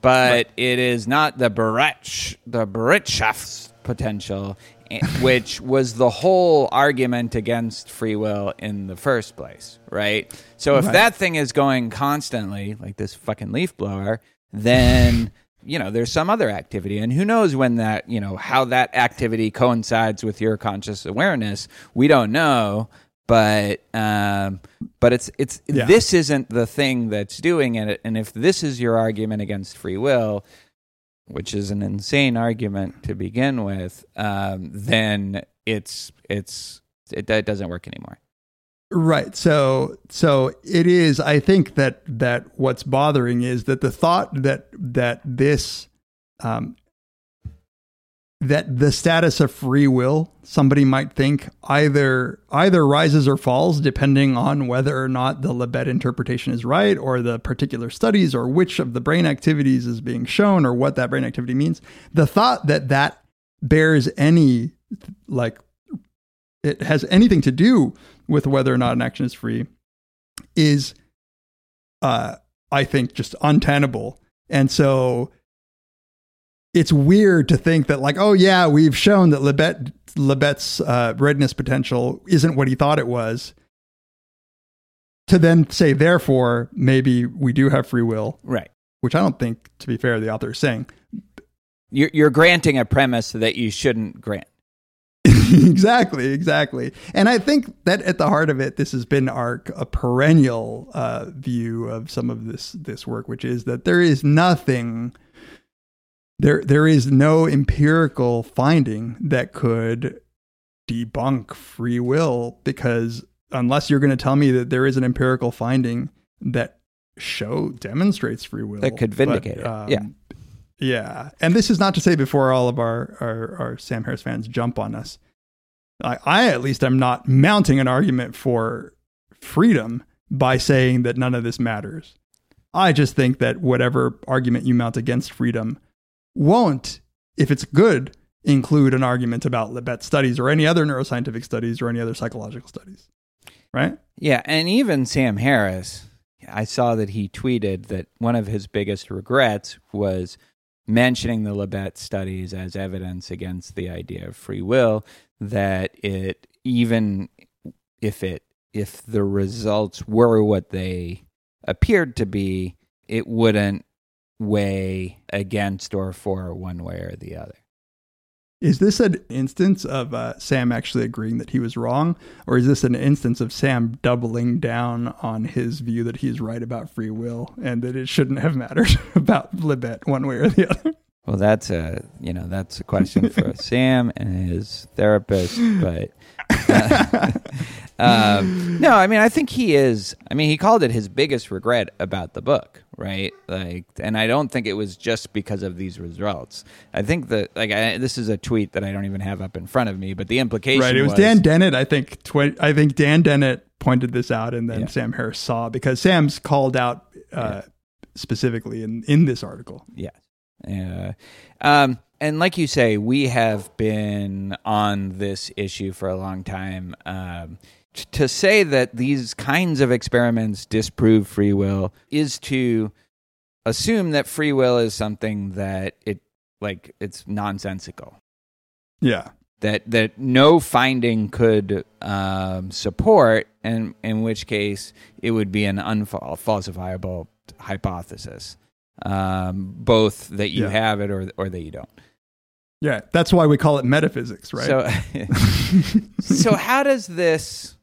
but it is not the Beretsch, the Bereitschafts potential, [laughs] which was the whole argument against free will in the first place, right? So if Right. that thing is going constantly, like this fucking leaf blower, then [laughs] you know there's some other activity, and who knows when that you know how that activity coincides with your conscious awareness? We don't know. But um, but it's it's Yeah. this isn't the thing that's doing it. And if this is your argument against free will, which is an insane argument to begin with, um, then it's it's it, doesn't work anymore. Right. So so it is I think that that what's bothering is that the thought that that this um that the status of free will somebody might think either either rises or falls depending on whether or not the Libet interpretation is right or the particular studies or which of the brain activities is being shown or what that brain activity means. The thought that that bears any like it has anything to do with whether or not an action is free is uh i think just untenable. And so it's weird to think that like oh yeah we've shown that Libet Libet's uh, readiness potential isn't what he thought it was to then say therefore maybe we do have free will Right. which i don't think to be fair the author is saying You're, you're granting a premise that you shouldn't grant. [laughs] exactly, exactly. And I think that at the heart of it, this has been our a perennial uh, view of some of this this work, which is that there is nothing there there is no empirical finding that could debunk free will because unless you're going to tell me that there is an empirical finding that show demonstrates free will That could vindicate it. Um, yeah. yeah and this is not to say before all of our our, our sam harris fans jump on us I, I at least am not mounting an argument for freedom by saying that none of this matters i just think that whatever argument you mount against freedom won't if it's good include an argument about libet studies or any other neuroscientific studies or any other psychological studies right Yeah, and even Sam Harris, I saw that he tweeted that one of his biggest regrets was mentioning the Libet studies as evidence against the idea of free will. That it even if it if the results were what they appeared to be, it wouldn't weigh against or for one way or the other. Is this an instance of uh, Sam actually agreeing that he was wrong, or is this an instance of Sam doubling down on his view that he's right about free will and that it shouldn't have mattered [laughs] about Libet one way or the other? Well, that's a you know that's a question for [laughs] Sam and his therapist, but uh, [laughs] um, [gasps] no, I mean I think he is. I mean he called it his biggest regret about the book, right? Like, and I don't think it was just because of these results. I think that like I, this is a tweet that I don't even have up in front of me, but the implication Right. It was, Dan Dennett. I think. Twi- I think Dan Dennett pointed this out, and then Yeah. Sam Harris saw because Sam's called out uh, specifically in in this article. Yes. Yeah. Um, and like you say, we have been on this issue for a long time. Um, to say that these kinds of experiments disprove free will is to assume that free will is something that it like it's nonsensical. Yeah. That that no finding could um, support, and in which case it would be an unfalsifiable hypothesis, um, both that you Yeah. have it or or that you don't. Yeah. That's why we call it metaphysics, right? So, [laughs] so how does this?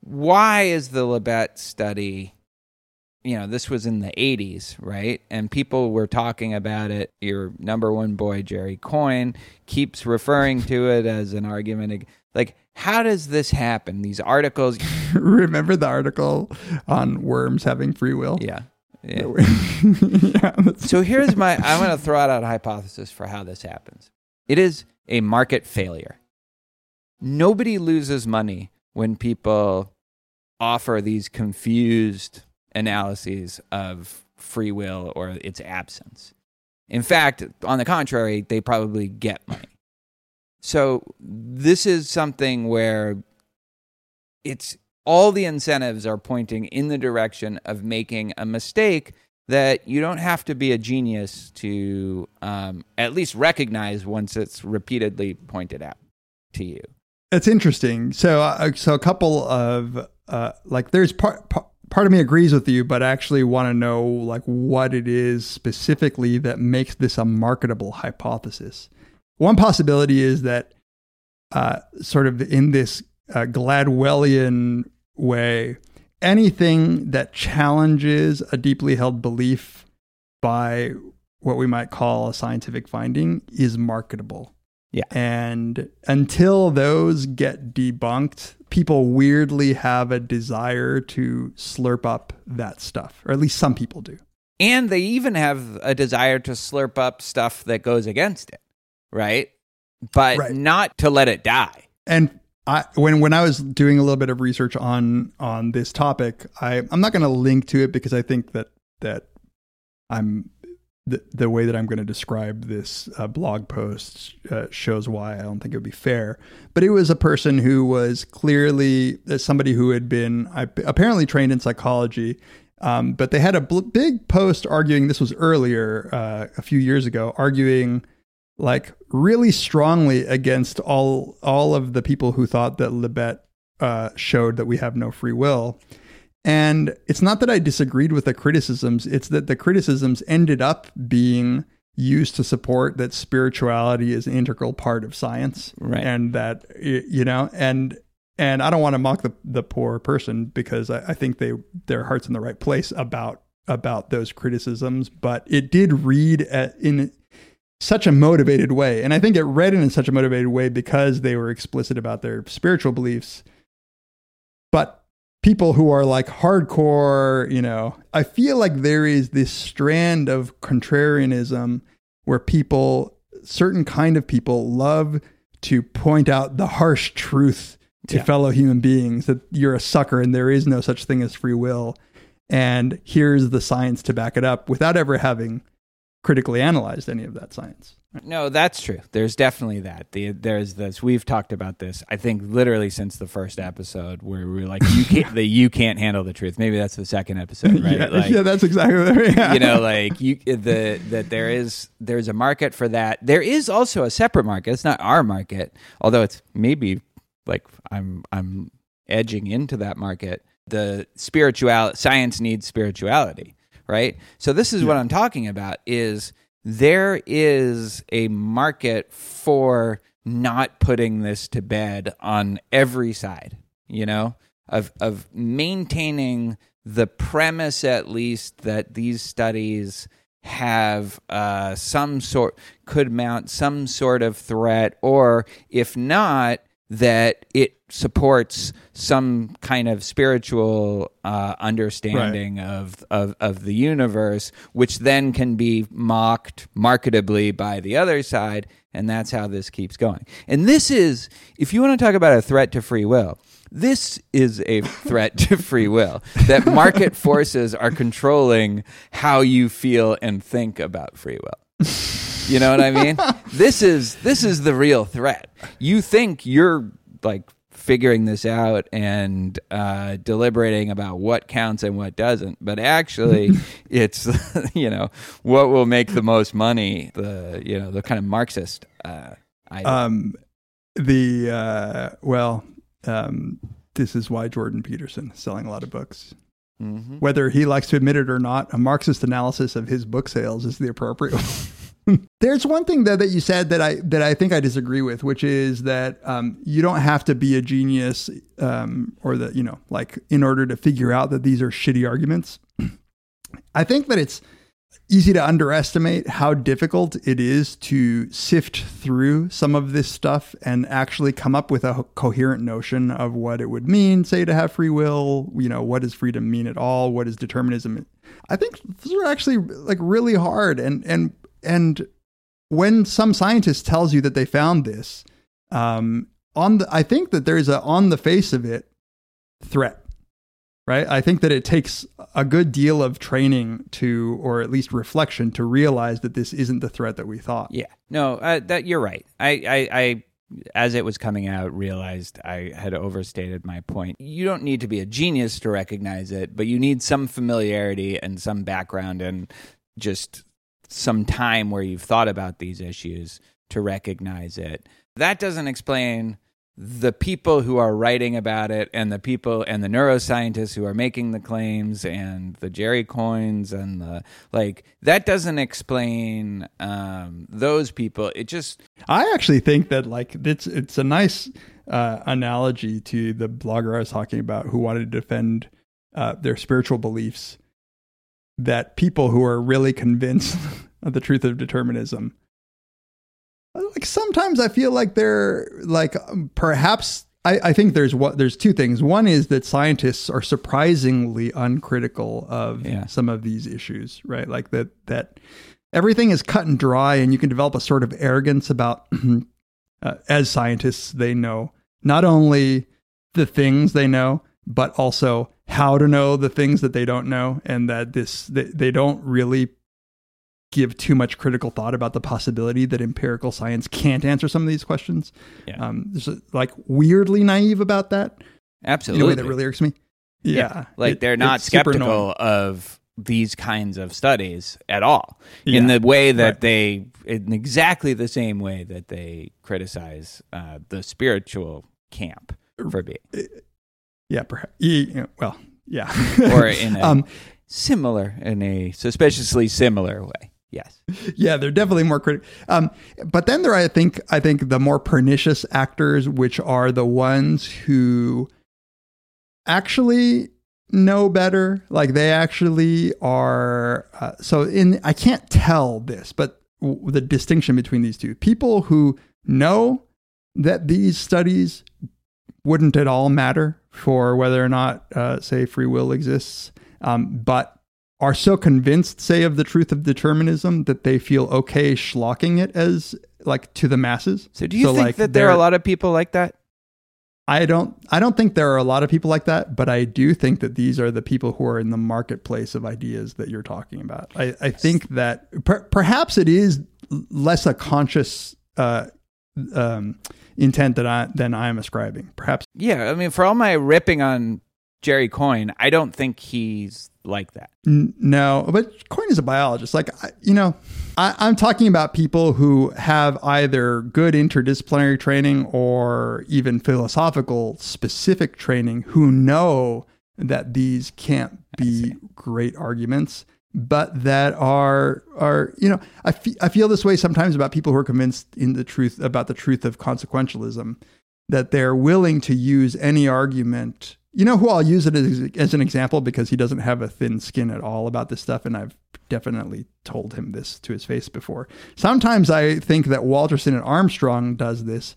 Why is the Libet study? You know, this was in the '80s, right? And people were talking about it. Your number one boy, Jerry Coyne, keeps referring to it as an argument. Like, how does this happen? These articles, [laughs] Remember the article on worms having free will? yeah. yeah. [laughs] yeah So here's my I'm going to throw out a hypothesis for how this happens. It is a market failure. Nobody loses money when people offer these confused analyses of free will or its absence. In fact, on the contrary, they probably get money. So this is something where it's all the incentives are pointing in the direction of making a mistake that you don't have to be a genius to um, at least recognize once it's repeatedly pointed out to you. It's interesting. So, uh, so a couple of uh, like, there's part, part part of me agrees with you, but I actually want to know like what it is specifically that makes this a marketable hypothesis. One possibility is that, uh, sort of in this uh, Gladwellian way, anything that challenges a deeply held belief by what we might call a scientific finding is marketable. Yeah. And until those get debunked, people weirdly have a desire to slurp up that stuff, or at least some people do. And they even have a desire to slurp up stuff that goes against it, right? but Right. not to let it die. and I, when when I was doing a little bit of research on on this topic, I I'm not going to link to it because I think that that I'm the the way that I'm going to describe this uh, blog post uh, shows why I don't think it would be fair. But it was a person who was clearly uh, somebody who had been apparently trained in psychology. Um, but they had a bl- big post arguing this was earlier uh, a few years ago arguing like really strongly against all all of the people who thought that Libet uh, showed that we have no free will. And it's not that I disagreed with the criticisms; it's that the criticisms ended up being used to support that spirituality is an integral part of science, Right. And that you know, and and I don't want to mock the the poor person because I, I think they their hearts in the right place about about those criticisms, but it did read at, in such a motivated way. And I think it read in such a motivated way because they were explicit about their spiritual beliefs. But people who are like hardcore, you know, I feel like there is this strand of contrarianism where people, certain kind of people, love to point out the harsh truth to Yeah. fellow human beings that you're a sucker and there is no such thing as free will. And here's the science to back it up without ever having critically analyzed any of that science. No, that's true. There's definitely that. The, there's this. We've talked about this. I think literally since the first episode, where we were like, "You [laughs] can't, the you can't handle the truth." Maybe that's the second episode, [laughs] right? yeah, Like, yeah, that's exactly what yeah. you know, [laughs] like you the that there is there's a market for that. There is also a separate market. It's not our market, although it's maybe like I'm I'm edging into that market. The spiritual science needs spirituality, right? So this is what I'm talking about is there is a market for not putting this to bed on every side, you know, of of maintaining the premise at least that these studies have uh, some sort could mount some sort of threat, or if not, that it supports some kind of spiritual uh, understanding of, of of the universe, which then can be mocked marketably by the other side, and that's how this keeps going. And this is, if you want to talk about a threat to free will, this is a threat to [laughs] free will that market forces are controlling how you feel and think about free will. [laughs] You know what I mean? [laughs] this is this is the real threat. You think you're like figuring this out and uh, deliberating about what counts and what doesn't, but actually, [laughs] it's [laughs] you know what will make the most money. The you know the kind of Marxist. Uh, idea. um, the uh, well, um, this is why Jordan Peterson is selling a lot of books. Mhm. Whether he likes to admit it or not, a Marxist analysis of his book sales is the appropriate. [laughs] There's one thing that, that you said that I that I think I disagree with, which is that um, you don't have to be a genius um, or that you know like in order to figure out that these are shitty arguments. [clears throat] I think that it's easy to underestimate how difficult it is to sift through some of this stuff and actually come up with a coherent notion of what it would mean, say, to have free will. You know, what does freedom mean at all? What is determinism? I think those are actually like really hard. And and and when some scientist tells you that they found this, um, on the, I think that there's a on the face of it threat right? I think that it takes a good deal of training to, or at least reflection, to realize that this isn't the threat that we thought. Yeah, no, uh, that you're right. I, I, I, as it was coming out, realized I had overstated my point. You don't need to be a genius to recognize it, but you need some familiarity and some background and just some time where you've thought about these issues to recognize it. That doesn't explain the people who are writing about it and the people and the neuroscientists who are making the claims and the Jerry Coynes and the like that doesn't explain um, those people. It just I actually think that like it's it's a nice uh, analogy to the blogger I was talking about who wanted to defend uh, their spiritual beliefs. That people who are really convinced [laughs] of the truth of determinism, like sometimes I feel like they're like um, perhaps I, I think there's what there's two things. One is that scientists are surprisingly uncritical of Yeah. some of these issues, right? Like that that everything is cut and dry, and you can develop a sort of arrogance about [clears throat] uh, as scientists, they know not only the things they know, but also how to know the things that they don't know, and that this they, they don't really give too much critical thought about the possibility that empirical science can't answer some of these questions. Yeah. Um, there's a, like weirdly naive about that Absolutely. in a way that really irks me. Yeah, like It- they're not skeptical of these kinds of studies at all in the way that right. they in exactly the same way that they criticize uh, the spiritual camp for being Yeah, perhaps. Yeah, well, yeah. [laughs] or in a um, similar in a suspiciously similar way yes yeah, they're definitely more critical. Um, but then there, I think, I think the more pernicious actors, which are the ones who actually know better. Like they actually are. Uh, so in, I can't tell this, but w- the distinction between these two people who know that these studies wouldn't at all matter for whether or not, uh, say, free will exists, um, but are so convinced, say, of the truth of determinism that they feel okay schlocking it as like to the masses. so do you think like, that there are a lot of people like that I don't. I don't think there are a lot of people like that, but I do think that these are the people who are in the marketplace of ideas that you're talking about. I, I think that per, perhaps it is less a conscious uh, um, intent that I than I am ascribing. Perhaps yeah i mean for all my ripping on jerry coyne i don't think he's like that N- No, but Coyne is a biologist. Like, I, you know, I, I'm talking about people who have either good interdisciplinary training or even philosophical specific training who know that these can't be great arguments, but that are are you know I I feel this way sometimes about people who are convinced in the truth about the truth of consequentialism that they're willing to use any argument. You know who I'll use it as, as an example because he doesn't have a thin skin at all about this stuff, and I've definitely told him this to his face before. Sometimes I think that Walter Sinnott-Armstrong does this.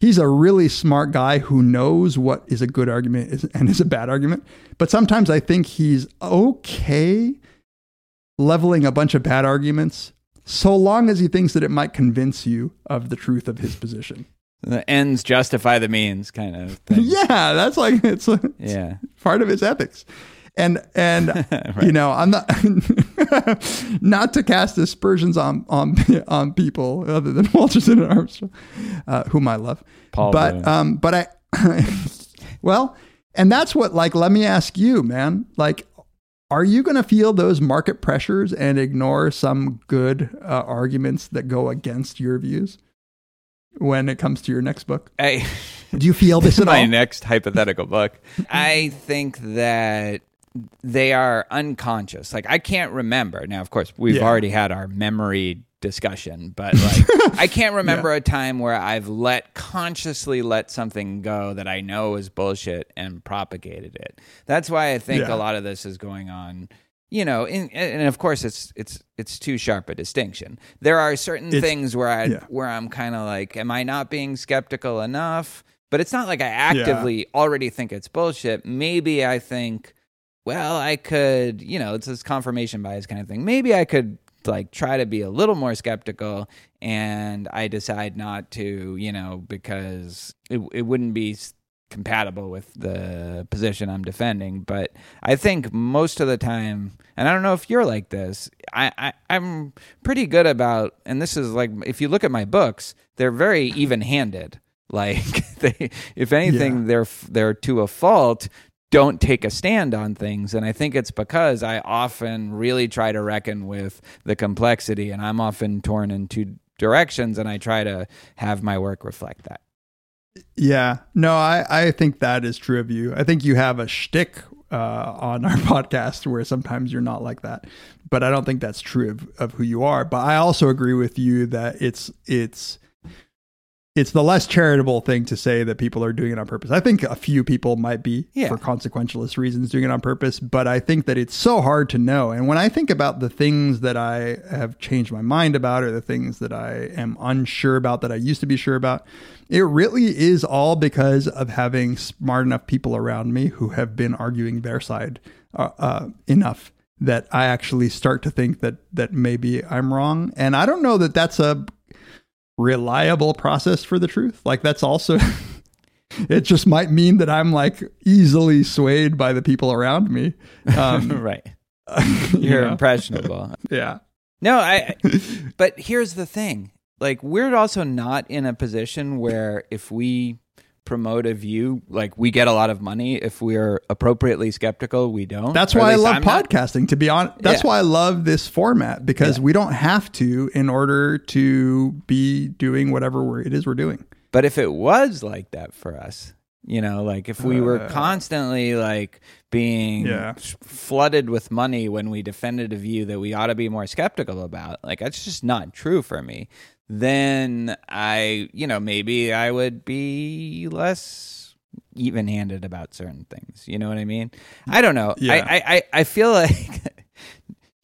He's a really smart guy who knows what is a good argument and is a bad argument, but sometimes I think he's okay leveling a bunch of bad arguments so long as he thinks that it might convince you of the truth of his position. the ends justify the means kind of thing [laughs] Yeah, that's like it's a, yeah part of his ethics. And and [laughs] you know, I'm not [laughs] not to cast aspersions on on on people other than Walter Sinnott-Armstrong, uh, whom I love. Paul but Bloom. um, but I well, and that's what like. Let me ask you, man. Like, are you going to feel those market pressures and ignore some good uh, arguments that go against your views when it comes to your next book? I, [laughs] Do you feel this [laughs] at my all? next hypothetical book. [laughs] I think that they are unconscious. Like I can't remember. Now, of course, we've Yeah. already had our memory discussion, but like [laughs] I can't remember a time where I've let consciously let something go that I know is bullshit and propagated it. That's why I think Yeah. a lot of this is going on. You know, in, and of course, it's it's it's too sharp a distinction. There are certain It's- things where I yeah. where I'm kind of like, am I not being skeptical enough? But it's not like I actively already think it's bullshit. Maybe I think, well, I could, you know, it's this confirmation bias kind of thing. Maybe I could like try to be a little more skeptical and I decide not to, you know, because it it wouldn't be compatible with the position I'm defending. But I think most of the time, and I don't know if you're like this, I, I I'm pretty good about, and this is like if you look at my books, they're very even handed. [laughs] Like [laughs] they, if anything, Yeah. they're they're to a fault. Don't take a stand on things, and I think it's because I often really try to reckon with the complexity, and I'm often torn in two directions, and I try to have my work reflect that. Yeah, no, I, I think that is true of you. I think you have a shtick uh, on our [laughs] podcast where sometimes you're not like that, but I don't think that's true of, of who you are. But I also agree with you that it's it's it's the less charitable thing to say that people are doing it on purpose. I think a few people might be Yeah. for consequentialist reasons doing it on purpose, but I think that it's so hard to know. And when I think about the things that I have changed my mind about or the things that I am unsure about that I used to be sure about, it really is all because of having smart enough people around me who have been arguing their side uh, uh, enough that I actually start to think that that maybe I'm wrong. And I don't know that that's a reliable process for the truth. Like that's also [laughs] it just might mean that I'm like easily swayed by the people around me. Um, [laughs] right. [laughs] you You're know? impressionable. Yeah. No, I. but here's the thing: like, we're also not in a position where if we promote a view, like, we get a lot of money. If we're appropriately skeptical, we don't. That's why I love I'm not. podcasting. To be honest, that's Yeah. why I love this format because Yeah. we don't have to in order to be doing whatever we're, it is we're doing. But if it was like that for us, you know, like if we were Uh, constantly like being Yeah. flooded with money when we defended a view that we ought to be more skeptical about, like that's just not true for me. Then I, you know, maybe I would be less even handed about certain things. You know what I mean? I don't know. Yeah. I, I, I feel [laughs] like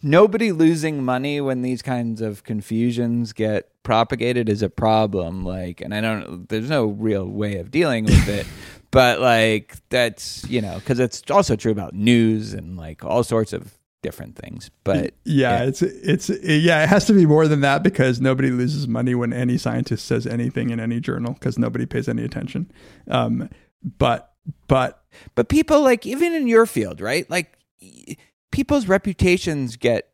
nobody losing money when these kinds of confusions get propagated is a problem like and i don't there's no real way of dealing with it [laughs] but like that's you know because it's also true about news and like all sorts of different things but Yeah, Yeah. it's it's yeah, it has to be more than that because nobody loses money when any scientist says anything in any journal because nobody pays any attention. Um, but but but people like even in your field right like people's reputations get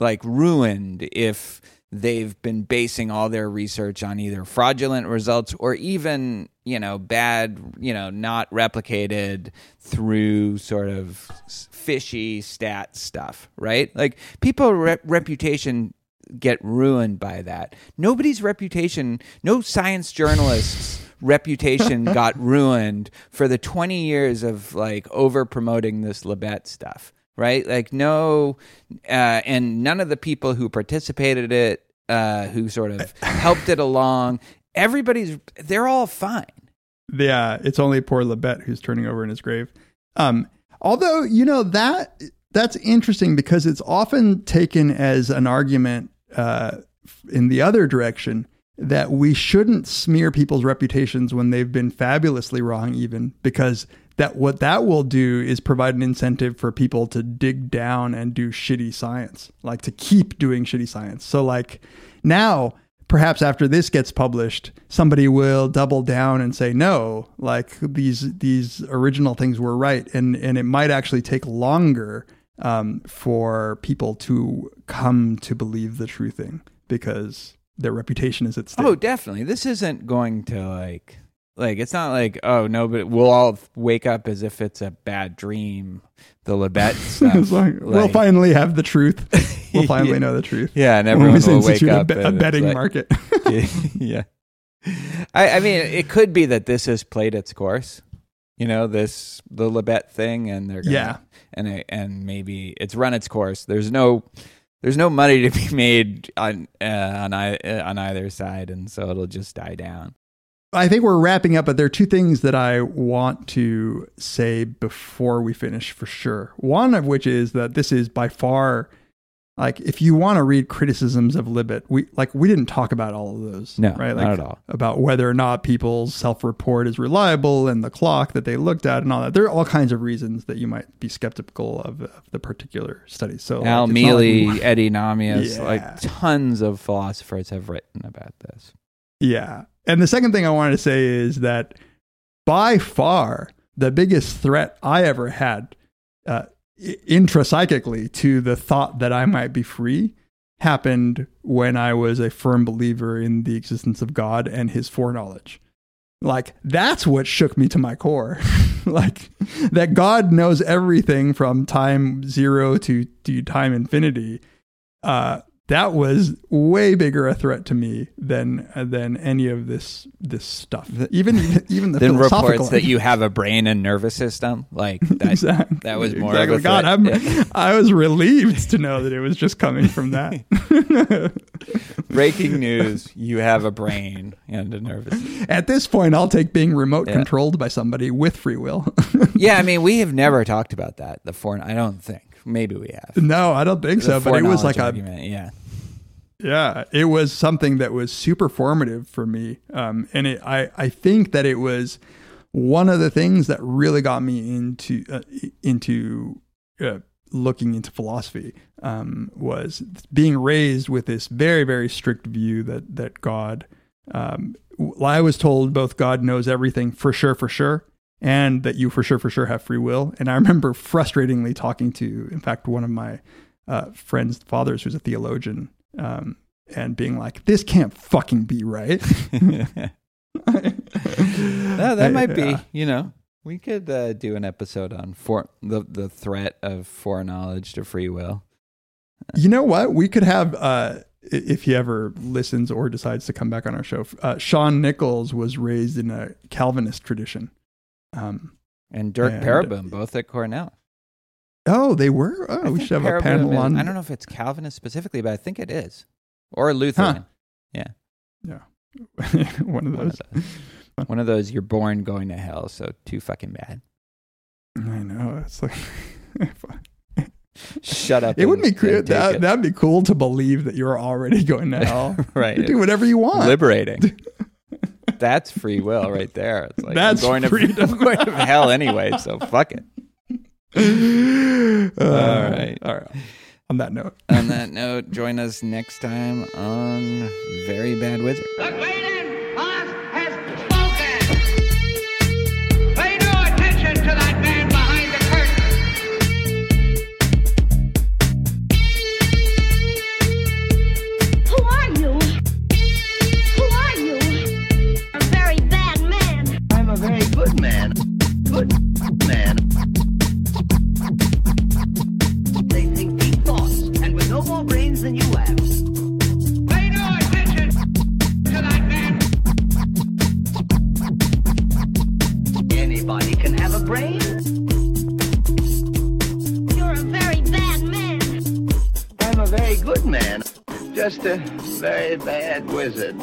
like ruined if they've been basing all their research on either fraudulent results or even you know bad you know not replicated through sort of fishy stat stuff right? Like people re- reputation get ruined by that. Nobody's reputation no science journalist's reputation [laughs] got ruined for the 20 years of like over promoting this Libet stuff right like no uh, and none of the people who participated it uh, who sort of [laughs] helped it along everybody's they're all fine yeah, it's only poor Libet who's turning over in his grave. Um, although you know that that's interesting because it's often taken as an argument uh, in the other direction that we shouldn't smear people's reputations when they've been fabulously wrong, even because that what that will do is provide an incentive for people to dig down and do shitty science, like to keep doing shitty science. So like now perhaps after this gets published, somebody will double down and say no, like these these original things were right, and and it might actually take longer um, for people to come to believe the true thing because their reputation is at stake. oh definitely this isn't going to like like it's not like oh no but we'll all wake up as if it's a bad dream the Libet [laughs] stuff It's like, we'll finally have the truth. [laughs] We'll finally Yeah. know the truth. yeah and When everyone we will wake institute a, up be- a betting like- market. [laughs] yeah. I, I mean, it could be that this has played its course. You know, this the Libet thing, and they're gonna, Yeah. and and maybe it's run its course. There's no there's no money to be made on uh, on I, uh, on either side, and so it'll just die down. I think we're wrapping up, but there are two things that I want to say before we finish for sure. One of which is that this is by far like if you want to read criticisms of Libet, we like we didn't talk about all of those. No, right? not at all. About whether or not people's self-report is reliable and the clock that they looked at and all that. There are all kinds of reasons that you might be skeptical of, of the particular study. So Al like, not like Mele, Eddy Nahmias, Yeah. like tons of philosophers have written about this. Yeah. And the second thing I wanted to say is that by far the biggest threat I ever had uh, intrapsychically to the thought that I might be free happened when I was a firm believer in the existence of God and his foreknowledge. Like that's what shook me to my core. [laughs] like that God knows everything from time zero to, to time infinity. Uh, that was way bigger a threat to me than uh, than any of this this stuff. Even [laughs] even the Then reports that you have a brain and nervous system, like that. exactly. that was more exactly. of a God. I'm, Yeah. [laughs] I was relieved to know that it was just coming from that. [laughs] Breaking news: You have a brain and a nervous. system. At this point, I'll take being remote Yeah. controlled by somebody with free will. Yeah, I mean, we have never talked about that. The fore, I don't think. Maybe we have. no, I don't think The so. But it was like a. Yeah. Yeah, it was something that was super formative for me, um, and it, I I think that it was one of the things that really got me into uh, into uh, looking into philosophy um, was being raised with this very very strict view that that God Um, I was told both God knows everything for sure, for sure, and that you for sure, for sure have free will. And I remember frustratingly talking to, in fact, one of my uh, friend's fathers, who's a theologian, um, and being like, "This can't fucking be right." [laughs] No, that might be. Yeah. You know, we could uh, do an episode on for the the threat of foreknowledge to free will. You know what? We could have, uh, if he ever listens or decides to come back on our show. Uh, Shaun Nichols was raised in a Calvinist tradition. Um, And Derk And- Pereboom, both at Cornell. Oh, they were. Oh, we should have a panel on. I don't know if it's Calvinist specifically, but I think it is, or Lutheran. Yeah, Yeah, [laughs] one of one those. of those. One of those. You're born going to hell, so too fucking bad. I know. It's like. [laughs] Shut up. It would be that that'd be cool to believe that you're already going to [laughs] hell. right. You do whatever you want. liberating. That's free will right there. It's like That's I'm going to. I'm going to hell anyway, so fuck it. Uh, [laughs] All right. All right. On that note, [laughs] On that note, join us next time on Very Bad Wizard. Paydraw attention to that man behind the great and more brains than you have. Pay no attention to that man. Anybody can have a brain. You're a very bad man. I'm a very good man. Just a very bad wizard.